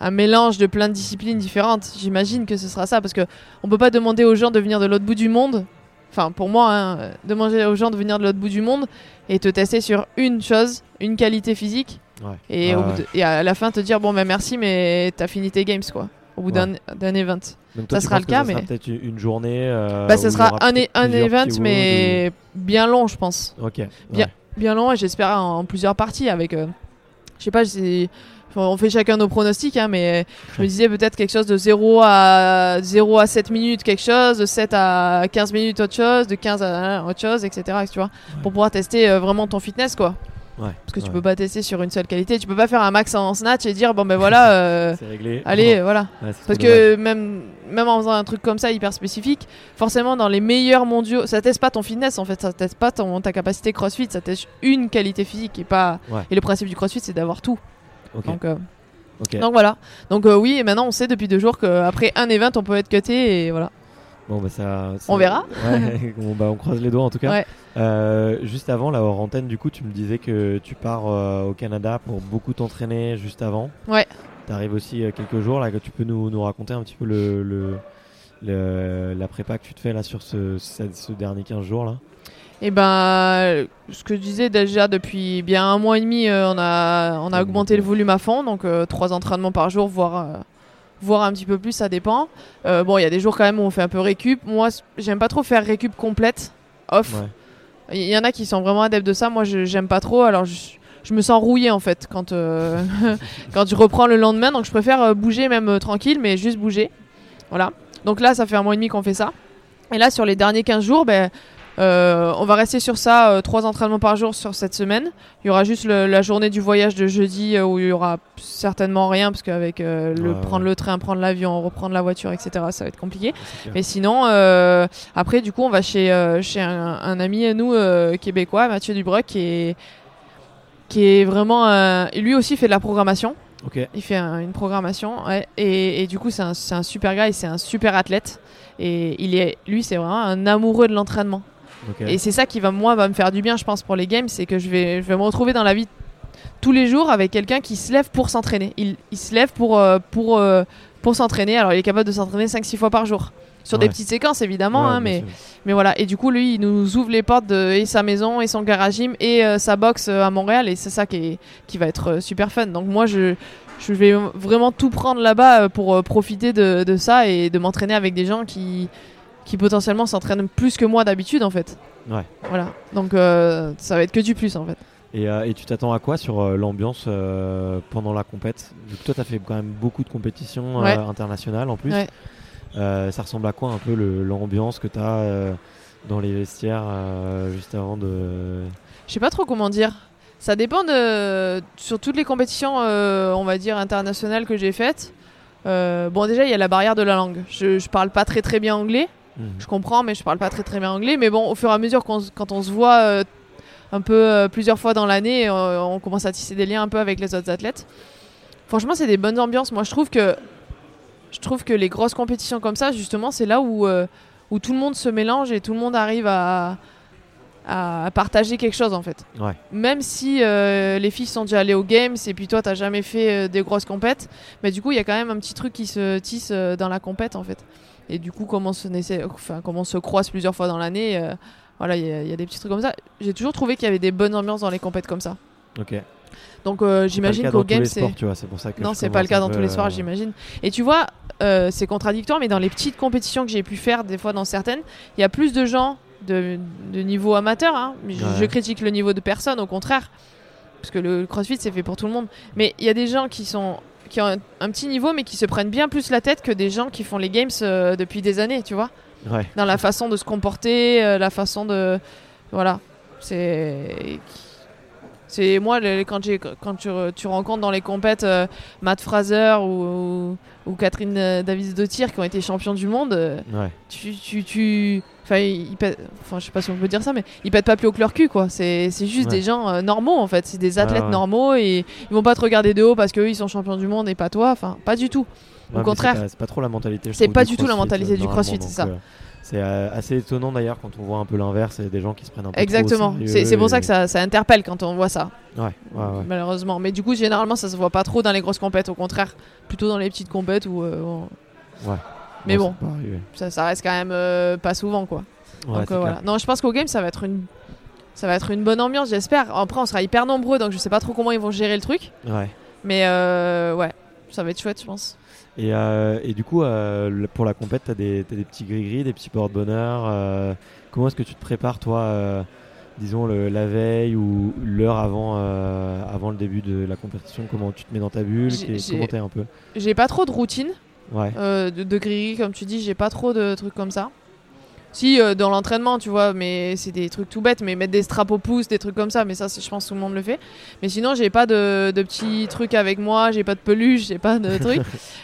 Speaker 2: un mélange de plein de disciplines différentes. J'imagine que ce sera ça parce que on peut pas demander aux gens de venir de l'autre bout du monde. Enfin, pour moi, hein, euh, demander aux gens de venir de l'autre bout du monde et te tester sur une chose, une qualité physique
Speaker 1: Ouais.
Speaker 2: et,
Speaker 1: Ouais,
Speaker 2: au bout
Speaker 1: ouais.
Speaker 2: de- et à la fin te dire bon ben merci mais t'as fini tes games quoi. Au bout
Speaker 1: Ouais.
Speaker 2: d'un event.
Speaker 1: Donc toi,
Speaker 2: ça sera le cas,
Speaker 1: ça
Speaker 2: mais-
Speaker 1: peut-être une journée. euh,
Speaker 2: bah, ça sera un,
Speaker 1: peut-être
Speaker 2: un event mais bien long, je pense.
Speaker 1: Ok.
Speaker 2: Bien.
Speaker 1: ouais.
Speaker 2: bien long et j'espère en, en plusieurs parties avec euh, je sais pas c'est enfin, on fait chacun nos pronostics hein, mais je me disais peut-être quelque chose de 0 à 0 à 7 minutes quelque chose de 7 à 15 minutes autre chose de 15 à autre chose etc tu vois pour pouvoir tester euh, vraiment ton fitness quoi
Speaker 1: Ouais.
Speaker 2: Parce que tu peux pas tester sur une seule qualité. Tu peux pas faire un max en snatch et dire bon ben voilà, euh,
Speaker 1: réglé.
Speaker 2: allez,
Speaker 1: Non.
Speaker 2: voilà. Parce
Speaker 1: dommage.
Speaker 2: que même, même en faisant un truc comme ça hyper spécifique, forcément dans les meilleurs mondiaux, ça teste pas ton fitness en fait, ça teste pas ton, ta capacité crossfit, ça teste une qualité physique et pas.
Speaker 1: Ouais.
Speaker 2: Et le principe du crossfit c'est d'avoir tout. Donc, euh, donc voilà. Donc euh, oui, et maintenant on sait depuis deux jours qu'après un event on peut être cuté et voilà.
Speaker 1: Bon, bah ça, ça-
Speaker 2: On verra.
Speaker 1: Ouais, bon, bah, on croise les doigts en tout cas.
Speaker 2: Ouais.
Speaker 1: Euh, juste avant, là, hors antenne, du coup, tu me disais que tu pars euh, au Canada pour beaucoup t'entraîner juste avant.
Speaker 2: Ouais.
Speaker 1: Tu arrives aussi euh, quelques jours, là, que tu peux nous, nous raconter un petit peu le, le- le- la prépa que tu te fais là sur ce, ce, ce dernier 15 jours là.
Speaker 2: Et ben, ce que je disais déjà depuis bien un mois et demi, euh, on a, on a augmenté le volume à fond, donc euh, trois entraînements par jour, voire, euh, voire un petit peu plus, ça dépend. Euh, bon, il y a des jours quand même où on fait un peu récup. Moi, j'aime pas trop faire récup complète, off.
Speaker 1: Ouais.
Speaker 2: Il y en a qui sont vraiment adeptes de ça, moi je- j'aime pas trop, alors je, je me sens rouillé en fait quand, euh, quand je reprends le lendemain, donc je préfère euh, bouger même euh, tranquille, mais juste bouger. Voilà. Donc là, ça fait un mois et demi qu'on fait ça. Et là, sur les derniers 15 jours, ben, euh, on va rester sur ça, euh, trois entraînements par jour sur cette semaine. Il y aura juste le- la journée du voyage de jeudi euh, où il y aura certainement rien parce qu'avec le
Speaker 1: Ouais,
Speaker 2: prendre
Speaker 1: ouais.
Speaker 2: le train, prendre l'avion, reprendre la voiture, etc., ça va être compliqué. Mais sinon, après, du coup, on va chez, chez un, un ami à nous québécois, Mathieu Dubreuil, qui est, qui est vraiment. lui aussi fait de la programmation. Il fait un- une programmation. ouais, et, et du coup, c'est un, un super gars et c'est un super athlète. Et il est, lui, c'est vraiment un amoureux de l'entraînement. Et c'est ça qui va, moi, va me faire du bien, je pense, pour les games. C'est que je vais, je vais me retrouver dans la vie tous les jours avec quelqu'un qui se lève pour s'entraîner. Il, il se lève pour, euh, pour, euh, pour s'entraîner. Alors, il est capable de s'entraîner 5-6 fois par jour. Sur des petites séquences, évidemment,
Speaker 1: Ouais,
Speaker 2: hein, mais,
Speaker 1: sûr.
Speaker 2: mais voilà. Et du coup, lui, il nous ouvre les portes de et sa maison, et son garage gym, et euh, sa box euh, à Montréal. Et c'est ça qui, est, qui va être super fun. Donc, moi, je, je vais vraiment tout prendre là-bas pour profiter de, de ça et de m'entraîner avec des gens qui, qui potentiellement s'entraînent plus que moi d'habitude, en fait.
Speaker 1: Ouais.
Speaker 2: Voilà. Donc, euh, ça va être que du plus, en fait.
Speaker 1: Et, euh, et tu t'attends à quoi sur euh, l'ambiance pendant la compète? Vu que toi, tu as fait quand même beaucoup de compétitions
Speaker 2: Ouais.
Speaker 1: internationales en plus.
Speaker 2: Ouais.
Speaker 1: Ça ressemble à quoi un peu l'ambiance que tu as dans les vestiaires juste avant de.
Speaker 2: Je sais pas trop comment dire. Ça dépend de. Sur toutes les compétitions, on va dire, internationales que j'ai faites. bon, déjà, il y a la barrière de la langue. Je, je parle pas très très bien anglais.
Speaker 1: Mhm.
Speaker 2: Je comprends, mais je parle pas très très bien anglais. Mais bon, au fur et à mesure, quand on se voit euh, un peu euh, plusieurs fois dans l'année, euh, on commence à tisser des liens un peu avec les autres athlètes. Franchement, c'est des bonnes ambiances. Moi, je trouve que je trouve que les grosses compétitions comme ça, justement, c'est là où où tout le monde se mélange et tout le monde arrive à à partager quelque chose en fait.
Speaker 1: Ouais.
Speaker 2: Même si les filles sont déjà allées aux games et puis toi t'as jamais fait des grosses compètes, mais du coup il y a quand même un petit truc qui se tisse dans la compète en fait. Et du coup comme on se, naissait- enfin, se croise plusieurs fois dans l'année, euh, voilà il y, a- il y a des petits trucs comme ça. J'ai toujours trouvé qu'il y avait des bonnes ambiances dans les compètes comme ça.
Speaker 1: Ok.
Speaker 2: Donc euh, j'imagine qu'au game c'est non, c'est pas le cas dans tous les sports,
Speaker 1: euh,
Speaker 2: j'imagine. Et tu vois, euh, c'est contradictoire, mais dans les petites compétitions que j'ai pu faire, des fois dans certaines, il y a plus de gens de, de niveau amateur. hein. Je,
Speaker 1: Ouais.
Speaker 2: je critique le niveau de personne, au contraire, parce que le CrossFit c'est fait pour tout le monde. Mais il y a des gens qui sont qui ont un, un petit niveau, mais qui se prennent bien plus la tête que des gens qui font les games euh, depuis des années, tu vois,
Speaker 1: Ouais.
Speaker 2: dans la façon de se comporter, euh, la façon de, voilà, c'est c'est moi quand tu, re- tu rencontres dans les compètes euh, Matt Fraser ou, ou, ou Catherine euh, Davis de tir qui ont été champions du monde euh,
Speaker 1: Ouais.
Speaker 2: tu tu tu enfin je sais pas si on peut dire ça mais ils pètent pas plus haut que leur cul quoi c'est juste
Speaker 1: Ouais.
Speaker 2: des gens euh, normaux en fait c'est des athlètes
Speaker 1: ouais.
Speaker 2: normaux et ils vont pas te regarder de haut parce qu'eux ils sont champions du monde et pas toi enfin pas du tout
Speaker 1: mais
Speaker 2: contraire.
Speaker 1: c'est pas, pas trop la mentalité.
Speaker 2: C'est pas
Speaker 1: du
Speaker 2: du tout la mentalité
Speaker 1: euh,
Speaker 2: du
Speaker 1: normalement,
Speaker 2: CrossFit, c'est ça.
Speaker 1: C'est euh, assez étonnant d'ailleurs quand on voit un peu l'inverse, et des gens qui se prennent un peu
Speaker 2: exactement c'est pour ça que ça, ça interpelle quand on voit ça
Speaker 1: Ouais, ouais, ouais.
Speaker 2: malheureusement mais du coup généralement ça se voit pas trop dans les grosses compètes au contraire plutôt dans les petites compètes où euh, on-
Speaker 1: Ouais.
Speaker 2: mais
Speaker 1: Bon,
Speaker 2: ça, ça reste quand même euh, pas souvent quoi donc euh, voilà. Non, je pense qu'au game ça va être une ça va être une bonne ambiance, j'espère. Après, on sera hyper nombreux, donc je sais pas trop comment ils vont gérer le truc,
Speaker 1: Ouais.
Speaker 2: mais ouais, ça va être chouette, je pense.
Speaker 1: Et, euh, et du coup, euh, pour la compète, t'as des, t'as des petits gris-gris, des petits porte-bonheur. euh, comment est-ce que tu te prépares, toi, disons, le- la veille ou l'heure avant, avant le début de la compétition Comment tu te mets dans ta bulle Comment t'es un peu?
Speaker 2: J'ai pas trop de routine
Speaker 1: Ouais.
Speaker 2: de, de gris, comme tu dis, j'ai pas trop de trucs comme ça. Si, euh, dans l'entraînement, tu vois, mais c'est des trucs tout bêtes, mais mettre des straps au pouce, des trucs comme ça, mais ça, je pense que tout le monde le fait. Mais sinon, j'ai pas de, de petits trucs avec moi, j'ai pas de peluche, j'ai pas de trucs.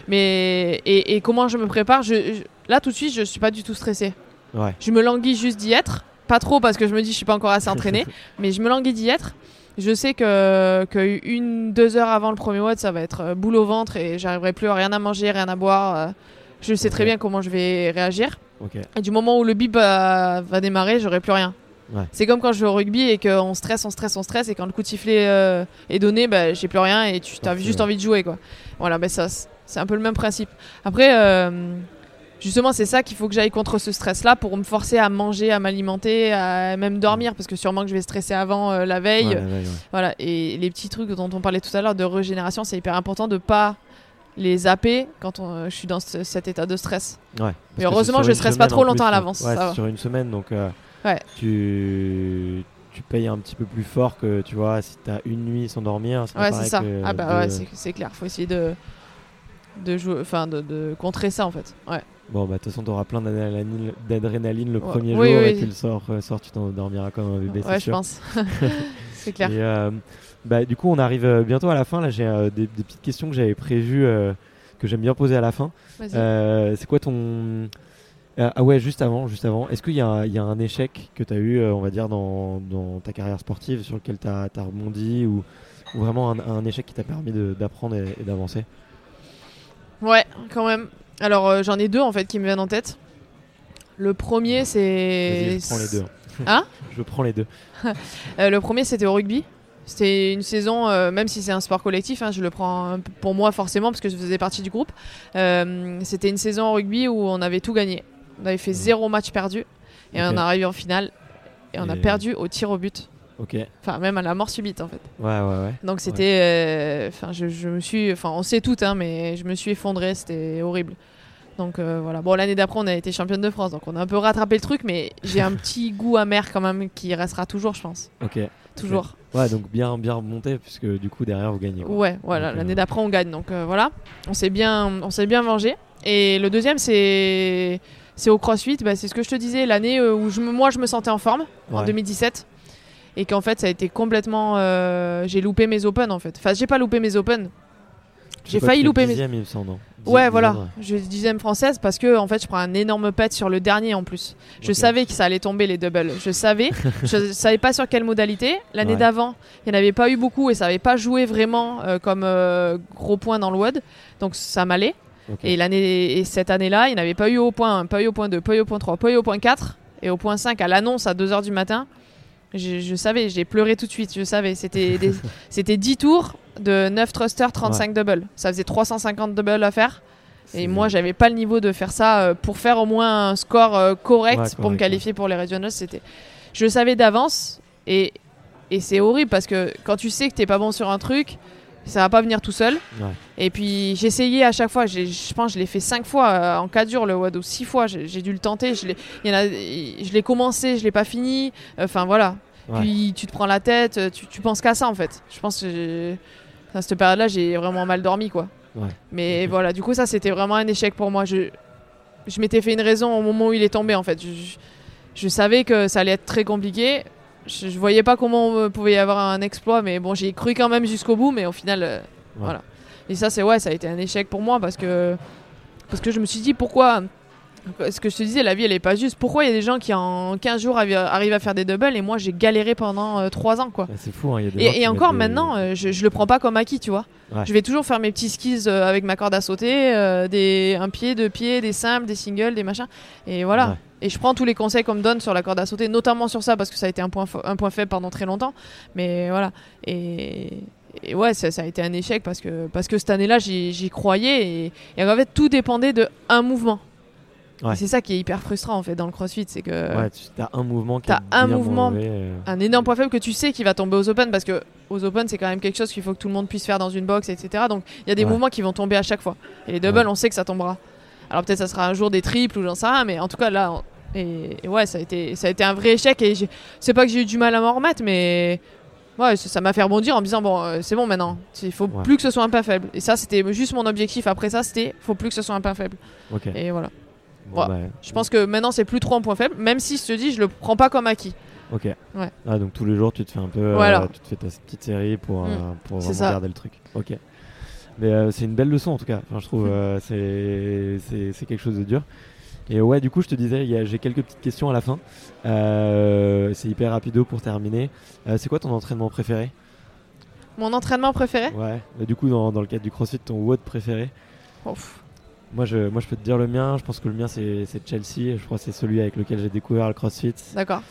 Speaker 2: mais et, et comment je me prépare je, je- Là, tout de suite, je suis pas du tout stressée.
Speaker 1: Ouais.
Speaker 2: Je me languis juste d'y être. Pas trop parce que je me dis je suis pas encore assez entraînée, mais je me languis d'y être. Je sais que, que une, deux heures avant le premier WOD, ça va être euh, boule au ventre et j'arriverai plus à rien à manger, rien à boire. euh, je sais très bien comment je vais réagir.
Speaker 1: Ok.
Speaker 2: Et du moment où le bip va, va démarrer, j'aurai plus rien.
Speaker 1: Ouais.
Speaker 2: C'est comme quand je joue au rugby et qu'on stresse, on stresse, on stresse, et quand le coup de sifflet euh, est donné, bah, j'ai plus rien et tu as juste envie de jouer. Quoi. Voilà, bah, ça, c'est- un peu le même principe. Après, euh, justement, c'est ça qu'il faut que j'aille contre ce stress-là pour me forcer à manger, à m'alimenter, à même dormir, parce que sûrement que je vais stresser avant euh, la veille.
Speaker 1: Ouais, ouais, ouais.
Speaker 2: Voilà, et les petits trucs dont on parlait tout à l'heure de régénération, c'est hyper important de pas les zapper quand on- je suis dans ce- cet état de stress.
Speaker 1: Ouais.
Speaker 2: Mais heureusement, je
Speaker 1: une
Speaker 2: stresse pas trop longtemps à l'avance,
Speaker 1: Ouais, sur une semaine, donc euh,
Speaker 2: Ouais.
Speaker 1: tu tu payes un petit peu plus fort que tu vois si t'as une nuit sans dormir.
Speaker 2: Ouais, c'est ça. Ah bah
Speaker 1: de-
Speaker 2: ouais, c'est- clair. Faut essayer de de jouer, enfin de, de contrer ça en fait. Ouais.
Speaker 1: Bon bah de toute façon t'auras plein d'adrénaline le
Speaker 2: Ouais.
Speaker 1: premier
Speaker 2: Oui,
Speaker 1: jour
Speaker 2: oui,
Speaker 1: et
Speaker 2: oui.
Speaker 1: tu le sors, euh, sors tu t'endormiras comme un bébé.
Speaker 2: Ouais, je
Speaker 1: sûr.
Speaker 2: pense. c'est clair.
Speaker 1: Et, euh, bah, du coup, on arrive euh, bientôt à la fin. Là, j'ai euh, des, des petites questions que j'avais prévues, euh, que j'aime bien poser à la fin. C'est quoi ton. Ah ouais, juste avant, juste avant. Est-ce qu'il y, a un- il y a un échec que tu as eu, on va dire, dans, dans ta carrière sportive sur lequel tu as, rebondi ou, ou vraiment un, un échec qui t'a permis d'apprendre et, et d'avancer?
Speaker 2: Ouais, quand même. Alors j'en ai deux en fait qui me viennent en tête. Le premier c'est.
Speaker 1: Prends les deux.
Speaker 2: Hein
Speaker 1: Je prends les deux.
Speaker 2: Euh, le premier, c'était au rugby. C'était une saison, euh, même si c'est un sport collectif, hein, je le prends peu pour moi forcément parce que je faisais partie du groupe. Euh, c'était une saison au rugby où on avait tout gagné. On avait fait zéro match perdu et on est arrivé en finale et on a perdu au tir au but.
Speaker 1: Ok. Ouais,
Speaker 2: Enfin, même à la mort subite en fait.
Speaker 1: ouais, ouais.
Speaker 2: Donc c'était, euh, enfin, je, je me suis, enfin, on sait tout, hein, mais je me suis effondré, c'était horrible. Donc euh, voilà. Bon, l'année d'après, on a été championne de France, donc on a un peu rattrapé le truc, mais j'ai un petit goût amer quand même qui restera toujours, je pense.
Speaker 1: Ok.
Speaker 2: Toujours.
Speaker 1: Ouais, donc bien, bien remonté, puisque du coup, derrière, vous gagnez. quoi.
Speaker 2: Ouais, voilà.
Speaker 1: Euh,
Speaker 2: L'année d'après, on gagne, donc euh, voilà. On s'est bien, on s'est bien vengé. Et le deuxième, c'est, c'est au CrossFit. Bah, c'est ce que je te disais, l'année où je moi, je me sentais en forme en
Speaker 1: Ouais.
Speaker 2: 2017. Et qu'en fait, ça a été complètement. euh, j'ai loupé mes Open en fait. Enfin, j'ai pas loupé mes Open. J'ai failli louper mes.
Speaker 1: dixième, il me semble, Dix-
Speaker 2: Ouais, voilà.
Speaker 1: dixième,
Speaker 2: Je dixième française parce que en fait, je prends un énorme pet sur le dernier en plus. Je savais que ça allait tomber les doubles. Je savais. je savais pas sur quelle modalité. L'année
Speaker 1: Ouais.
Speaker 2: d'avant, il n'y en avait pas eu beaucoup et ça n'avait pas joué vraiment euh, comme euh, gros point dans le WOD. Donc ça m'allait. Et, l'année, et cette année-là, il n'avait pas eu au point 1, pas eu au point 2, pas eu au point 3, pas eu au point 4. Et au point 5, à l'annonce à 2h du matin, je, je savais, j'ai pleuré tout de suite. Je savais. C'était, des- c'était 10 tours de 9 thrusters, 35 doubles. Ça faisait 350 doubles à faire. Et moi, j'avais pas le niveau de faire ça euh, pour faire au moins un score euh, correct
Speaker 1: Ouais,
Speaker 2: pour me qualifier pour les regionals. C'était, je le savais d'avance et, et c'est horrible parce que quand tu sais que t'es pas bon sur un truc, ça va pas venir tout seul.
Speaker 1: Ouais.
Speaker 2: Et puis j'essayais à chaque fois. Je pense que je l'ai fait 5 fois euh, en 4 jours le WAD ou 6 fois. J'ai dû le tenter. Je l'ai, commencé, je l'ai pas fini. Enfin voilà.
Speaker 1: Ouais.
Speaker 2: Puis tu te prends la tête, tu, tu penses qu'à ça en fait. Je pense que à cette période-là, j'ai vraiment mal dormi quoi.
Speaker 1: Ouais.
Speaker 2: Mais voilà, du coup, ça c'était vraiment un échec pour moi. Je, je m'étais fait une raison au moment où il est tombé en fait. Je, je- je savais que ça allait être très compliqué. Je, je voyais pas comment on pouvait y avoir un exploit, mais bon, j'ai cru quand même jusqu'au bout, mais au final, euh, voilà. Et ça, c'est ouais, ça a été un échec pour moi parce que parce que je me suis dit pourquoi. Ce que je te disais, la vie elle est pas juste. Pourquoi il y a des gens qui en 15 jours arrivent à, faire des doubles et moi j'ai galéré pendant 3 ans quoi.
Speaker 1: Ouais, c'est fou, hein, il y a des gens
Speaker 2: Et, encore
Speaker 1: des-
Speaker 2: maintenant, euh, je, je le prends pas comme acquis, tu vois.
Speaker 1: Ouais.
Speaker 2: Je vais toujours faire mes petits skis euh, avec ma corde à sauter, euh, des, un pied, deux pieds, des simples, des singles, des machins. Et voilà.
Speaker 1: Ouais.
Speaker 2: Et je prends tous les conseils qu'on me donne sur la corde à sauter, notamment sur ça, parce que ça a été un point, un point faible pendant très longtemps. Mais voilà. Et, et ouais, ça, ça a été un échec parce que, parce que cette année-là, j'y j'y croyais. Et, et en fait, tout dépendait de un mouvement.
Speaker 1: Ouais.
Speaker 2: C'est ça qui est hyper frustrant en fait dans le crossfit, c'est que
Speaker 1: Ouais, tu as un mouvement qui
Speaker 2: t'as
Speaker 1: est
Speaker 2: un mouvement
Speaker 1: euh,
Speaker 2: un énorme point faible que tu sais qui va tomber aux Open parce que aux Open c'est quand même quelque chose qu'il faut que tout le monde puisse faire dans une box etc donc il y a des
Speaker 1: Ouais.
Speaker 2: mouvements qui vont tomber à chaque fois. Et les doubles on sait que ça tombera. Alors peut-être ça sera un jour des triples ou j'en sais rien mais en tout cas là on- et, et ouais ça a été ça a été un vrai échec et c'est pas que j'ai eu du mal à m'en remettre mais ouais ça m'a fait rebondir en me disant bon euh, c'est bon maintenant. Il faut
Speaker 1: Ouais.
Speaker 2: plus que ce soit un pas faible. Et ça c'était juste mon objectif. Après ça c'était faut plus que ce soit un pas faible. Et voilà
Speaker 1: Bah,
Speaker 2: Je pense que maintenant c'est plus trop un point faible, même si je te dis, je le prends pas comme acquis.
Speaker 1: Ok.
Speaker 2: Ouais.
Speaker 1: Ah, donc tous les jours, tu te fais un peu. euh, tu te fais ta petite série pour,
Speaker 2: Mm.
Speaker 1: euh, pour
Speaker 2: C'est
Speaker 1: vraiment
Speaker 2: ça.
Speaker 1: garder le truc. Ok. Mais euh, c'est une belle leçon en tout cas. Enfin, je trouve
Speaker 2: Mm.
Speaker 1: c'est- c'est quelque chose de dur. Et ouais, du coup, je te disais, j'ai quelques petites questions à la fin. C'est hyper rapido pour terminer. C'est quoi ton entraînement préféré?
Speaker 2: Mon entraînement préféré?
Speaker 1: Ouais. Et du coup, dans, dans le cadre du CrossFit, ton WOD préféré?
Speaker 2: Pff.
Speaker 1: Moi je, moi, je peux te dire le mien. Je pense que le mien, c'est Chelsea. Je crois que c'est celui avec lequel j'ai découvert le CrossFit.
Speaker 2: D'accord.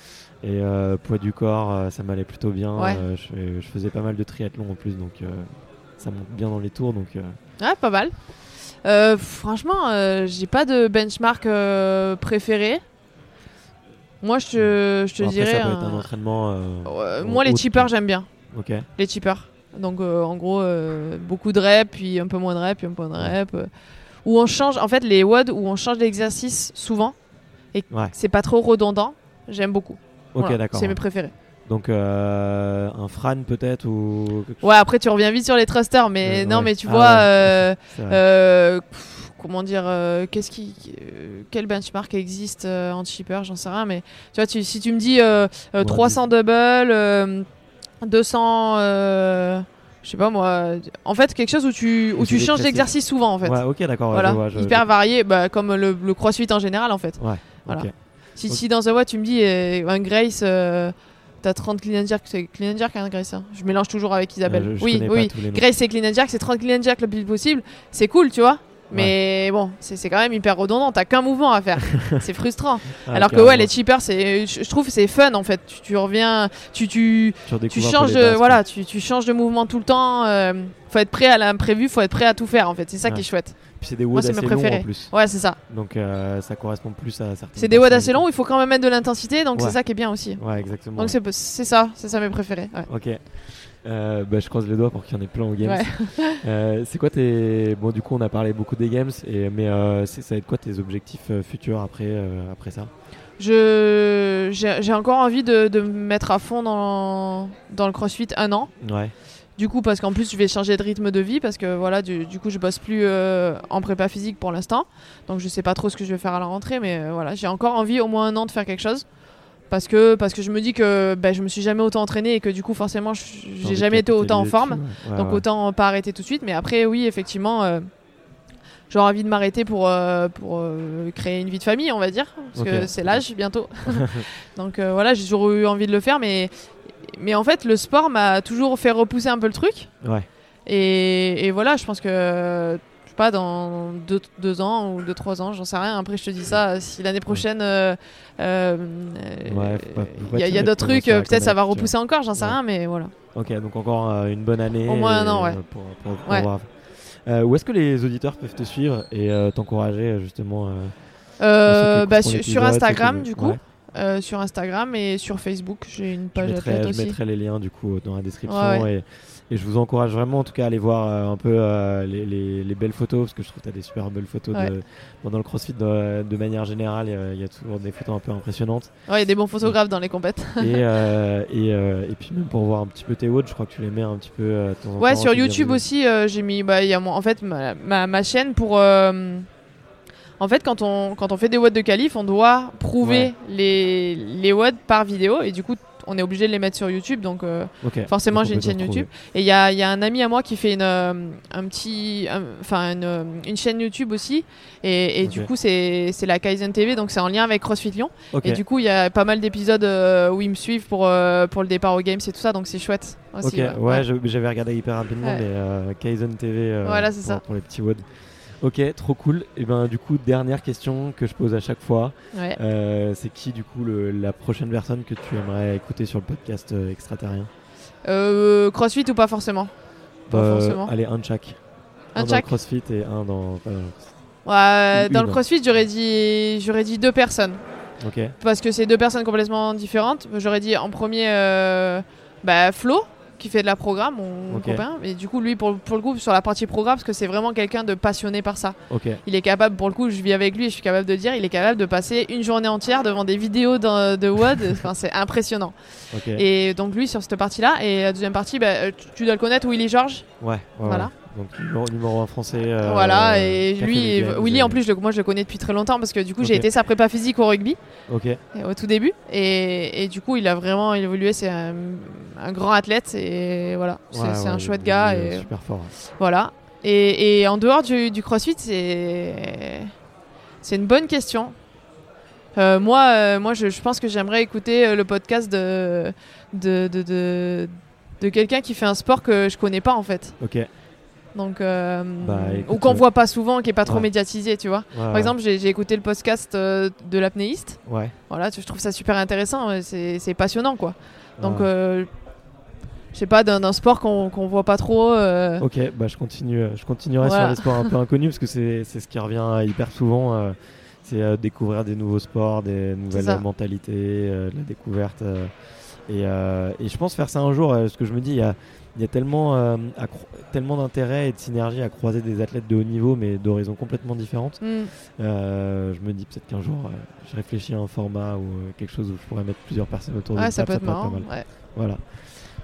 Speaker 1: Et euh, poids du corps, euh, ça m'allait plutôt bien.
Speaker 2: Ouais.
Speaker 1: Euh, je, fais- je faisais pas mal de triathlon en plus, donc euh, ça monte bien dans les tours. Donc,
Speaker 2: Ouais, pas mal. Franchement, j'ai pas de benchmark préféré. Moi, je te, je te
Speaker 1: après,
Speaker 2: dirais.
Speaker 1: ça peut être un entraînement.
Speaker 2: moi, les cheapers, j'aime bien.
Speaker 1: Ok.
Speaker 2: Les cheapers. Donc, en gros, beaucoup de reps, puis un peu moins de reps, puis un peu de reps. Où on change, en fait, les WOD, où on change d'exercice souvent,
Speaker 1: Ouais.
Speaker 2: c'est pas trop redondant, j'aime beaucoup.
Speaker 1: Ok,
Speaker 2: Voilà,
Speaker 1: d'accord.
Speaker 2: C'est mes préférés.
Speaker 1: Donc euh, un Fran peut-être ou.
Speaker 2: Ouais, après, tu reviens vite sur les thrusters, mais
Speaker 1: Euh,
Speaker 2: non,
Speaker 1: ouais.
Speaker 2: mais tu
Speaker 1: Ah
Speaker 2: vois.
Speaker 1: ouais.
Speaker 2: euh, pff, comment dire qu'est-ce qui quel benchmark existe en cheaper j'en sais rien mais tu vois tu- si tu me dis euh, euh,
Speaker 1: Ouais,
Speaker 2: 300 double euh, 200 euh, je sais pas moi en fait quelque chose où tu où tu changes d'exercice souvent en fait
Speaker 1: Ouais, ok, d'accord.
Speaker 2: voilà
Speaker 1: je vois, je-
Speaker 2: hyper varié bah, comme le, le crossfit en général en fait
Speaker 1: Ouais.
Speaker 2: voilà. si, si dans un what tu me dis euh, un Grace euh, t'as 30 clean and jerk c'est clean and jerk un Grace hein je mélange toujours avec Isabelle
Speaker 1: Euh, je-
Speaker 2: oui oui. Grace et clean and jerk c'est 30 clean and jerk le plus possible c'est cool tu vois mais bon c'est quand même hyper redondant t'as qu'un mouvement à faire c'est frustrant
Speaker 1: Ah,
Speaker 2: alors que ouais les cheapers c'est je trouve que c'est fun en fait tu, tu reviens tu tu,
Speaker 1: Tu
Speaker 2: changes
Speaker 1: bases,
Speaker 2: voilà tu, tu changes de mouvement tout le temps euh, faut être prêt à l'imprévu faut être prêt à tout faire en fait c'est ça
Speaker 1: Ouais.
Speaker 2: qui est chouette.
Speaker 1: Puis c'est des
Speaker 2: Moi,
Speaker 1: WOD
Speaker 2: c'est mes
Speaker 1: assez longs en
Speaker 2: préférés.
Speaker 1: plus.
Speaker 2: ouais c'est ça
Speaker 1: Donc euh, ça correspond plus à certaines.
Speaker 2: c'est des WOD assez longs il faut quand même mettre de l'intensité donc
Speaker 1: Ouais.
Speaker 2: c'est ça qui est bien aussi
Speaker 1: Ouais, exactement.
Speaker 2: donc c'est c'est ça c'est ça mes préférés ouais.
Speaker 1: Ok. Euh, bah, je croise les doigts pour qu'il y en ait plein aux games.
Speaker 2: Ouais.
Speaker 1: Euh, c'est quoi tes bon du coup on a parlé beaucoup des games et mais euh, ça va être quoi tes objectifs futurs après après ça?
Speaker 2: Je j'ai j'ai encore envie de, de me mettre à fond dans dans le CrossFit un an
Speaker 1: Ouais.
Speaker 2: Du coup, parce qu'en plus, je vais changer de rythme de vie parce que voilà, du, du coup, je bosse plus euh, en prépa physique pour l'instant. Donc, je sais pas trop ce que je vais faire à la rentrée, mais euh, voilà, j'ai encore envie au moins un an de faire quelque chose. Parce que, parce que je me dis que ben, je me suis jamais autant entraîné et que du coup, forcément, j'ai jamais été autant en forme.
Speaker 1: dessus, ouais. Ouais,
Speaker 2: donc,
Speaker 1: ouais.
Speaker 2: autant pas arrêter tout de suite. Mais après, oui, effectivement, euh, j'aurais envie de m'arrêter pour, euh, pour euh, créer une vie de famille, on va dire. Parce que c'est l'âge bientôt. donc, euh, voilà, j'ai toujours eu envie de le faire. Mais, mais en fait, le sport m'a toujours fait repousser un peu le truc. Et, et voilà, je pense que, pas, dans deux, deux ans ou deux, trois ans, j'en sais rien. Après, je te dis ça, si l'année prochaine, euh, euh,
Speaker 1: Ouais,
Speaker 2: il y a, d'autres trucs, euh, peut-être ça va repousser encore, j'en sais
Speaker 1: Ouais.
Speaker 2: rien, mais voilà.
Speaker 1: Ok, donc encore une bonne année.
Speaker 2: Au moins un an, ouais.
Speaker 1: Pour, pour- pour
Speaker 2: Ouais.
Speaker 1: Euh, où est-ce que les auditeurs peuvent te suivre et t'encourager justement
Speaker 2: bah, sur, Instagram, du coup. Euh, sur Instagram et sur Facebook, j'ai une
Speaker 1: Je
Speaker 2: page
Speaker 1: mettrai,
Speaker 2: athlète
Speaker 1: je
Speaker 2: aussi.
Speaker 1: mettrai les liens du coup dans la description
Speaker 2: Ouais, ouais.
Speaker 1: Et, je vous encourage vraiment en tout cas à aller voir euh, un peu euh, les, les- les belles photos parce que je trouve que tu as des super belles photos
Speaker 2: Ouais.
Speaker 1: de, bon, dans le crossfit de, de manière générale il y a- il y, a toujours des photos un peu impressionnantes
Speaker 2: Ouais, il y a des bons photographes dans les compètes.
Speaker 1: et, euh, et, et puis même pour voir un petit peu tes WOD je crois que tu les mets un petit peu de temps en
Speaker 2: Ouais,
Speaker 1: temps,
Speaker 2: sur YouTube aussi, j'ai mis, bah, il y a mon, en fait, ma, ma, ma chaîne pour. En fait, quand on, quand on fait des WOD de qualif, on doit prouver
Speaker 1: Ouais.
Speaker 2: les, les WOD par vidéo et du coup, on est obligé de les mettre sur YouTube. Donc, euh, forcément, j'ai une chaîne. YouTube. Et il y a, y a un ami à moi qui fait une, euh, un petit, un- une, euh, une chaîne YouTube aussi. Et, et du coup, c'est la Kaizen TV, donc c'est en lien avec CrossFit Lyon. Et du coup, il y a pas mal d'épisodes euh, où ils me suivent pour, pour le départ aux Games et tout ça, donc c'est chouette. Aussi,
Speaker 1: Ok, ouais, je- j'avais regardé hyper rapidement,
Speaker 2: Ouais.
Speaker 1: mais Kaizen TV
Speaker 2: Voilà,
Speaker 1: pour,
Speaker 2: ça.
Speaker 1: pour les petits WOD. Ok, trop cool. Et ben du coup, dernière question que je pose à chaque fois,
Speaker 2: Ouais.
Speaker 1: euh, c'est qui du coup le- la prochaine personne que tu aimerais écouter sur le podcast euh, extraterrien?
Speaker 2: Euh, crossfit ou pas forcément? Pas
Speaker 1: Euh,
Speaker 2: forcément.
Speaker 1: Allez, un de chaque.
Speaker 2: Un
Speaker 1: dans le CrossFit et un dans. dans.
Speaker 2: Ouais, le crossfit, j'aurais dit, j'aurais dit deux personnes.
Speaker 1: Ok.
Speaker 2: Parce que c'est deux personnes complètement différentes. J'aurais dit en premier euh, bah, Flo, qui fait de la programme, mon
Speaker 1: Ok.
Speaker 2: copain. Et du coup, lui, pour, pour le coup, sur la partie programme, parce que c'est vraiment quelqu'un de passionné par ça. Il est capable, pour le coup, je vis avec lui et je suis capable de dire, il est capable de passer une journée entière devant des vidéos de, de WOD. enfin, c'est impressionnant. Et donc, lui, sur cette partie-là. Et la deuxième partie, bah, tu, tu dois le connaître, Willy George.
Speaker 1: Ouais. ouais,
Speaker 2: Voilà.
Speaker 1: ouais. Donc numéro, numéro 1 français. euh,
Speaker 2: voilà, et lui, Willy, en plus, je moi je le connais depuis très longtemps parce que du coup, j'ai été sa prépa physique au rugby
Speaker 1: Ok,
Speaker 2: et au tout début. Et, et du coup, il a vraiment évolué. C'est un, un grand athlète et voilà, c'est
Speaker 1: Ouais,
Speaker 2: un chouette
Speaker 1: il
Speaker 2: gars. Et,
Speaker 1: Super fort.
Speaker 2: voilà. Et, et en dehors du, du crossfit, c'est c'est une bonne question. Euh, moi, euh, moi je, je pense que j'aimerais écouter euh, le podcast de, de, de, de, de quelqu'un qui fait un sport que je connais pas en fait.
Speaker 1: Ok.
Speaker 2: Donc, euh,
Speaker 1: Bah, écoute,
Speaker 2: ou qu'on
Speaker 1: euh,
Speaker 2: voit pas souvent, qui est pas trop
Speaker 1: ouais.
Speaker 2: médiatisé, tu vois.
Speaker 1: Ouais,
Speaker 2: Par
Speaker 1: ouais.
Speaker 2: exemple, j'ai écouté le podcast euh, de l'apnéiste.
Speaker 1: Ouais.
Speaker 2: Voilà, je trouve ça super intéressant. ouais, C'est passionnant, quoi. Donc, euh, je sais pas, d'un sport qu'on qu'on voit pas trop. euh,
Speaker 1: Ok, bah je continue, euh, je continuerai
Speaker 2: Voilà.
Speaker 1: sur les sports un peu inconnus parce que c'est ce qui revient euh, hyper souvent. euh, c'est euh, découvrir des nouveaux sports, des nouvelles mentalités, euh, la découverte. euh, et, euh, et je pense faire ça un jour, euh, parce que je me dis, il y a, il y a tellement, euh, tellement d'intérêt et de synergie à croiser des athlètes de haut niveau, mais d'horizons complètement différentes.
Speaker 2: hmm.
Speaker 1: Euh, je me dis peut-être qu'un jour, euh, je réfléchis à un format ou quelque chose où je pourrais mettre plusieurs personnes autour de
Speaker 2: Ouais,
Speaker 1: la
Speaker 2: ça peut être marrant.
Speaker 1: pas mal.
Speaker 2: ouais.
Speaker 1: Voilà.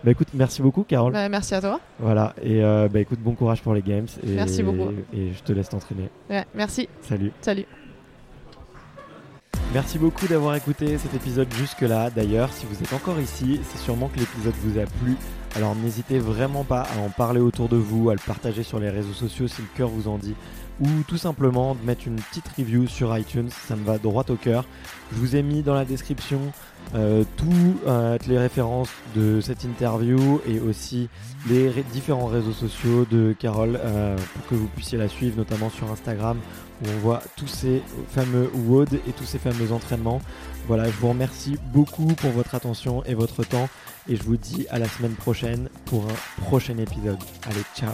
Speaker 1: Bah écoute, merci beaucoup, Carole.
Speaker 2: Bah, merci à toi.
Speaker 1: Voilà, et bah écoute, bon courage pour les games. Et,
Speaker 2: Merci beaucoup.
Speaker 1: Et je te laisse t'entraîner.
Speaker 2: Ouais, merci.
Speaker 1: Salut.
Speaker 2: Salut.
Speaker 1: Merci beaucoup d'avoir écouté cet épisode jusque-là. D'ailleurs, si vous êtes encore ici, c'est sûrement que l'épisode vous a plu. Alors n'hésitez vraiment pas à en parler autour de vous, à le partager sur les réseaux sociaux si le cœur vous en dit, ou tout simplement de mettre une petite review sur iTunes, ça me va droit au cœur. Je vous ai mis dans la description euh, toutes les références de cette interview et aussi les différents réseaux sociaux de Carole euh, pour que vous puissiez la suivre, notamment sur Instagram où on voit tous ces fameux WOD et tous ces fameux entraînements. Voilà, je vous remercie beaucoup pour votre attention et votre temps et je vous dis à la semaine prochaine pour un prochain épisode. Allez, ciao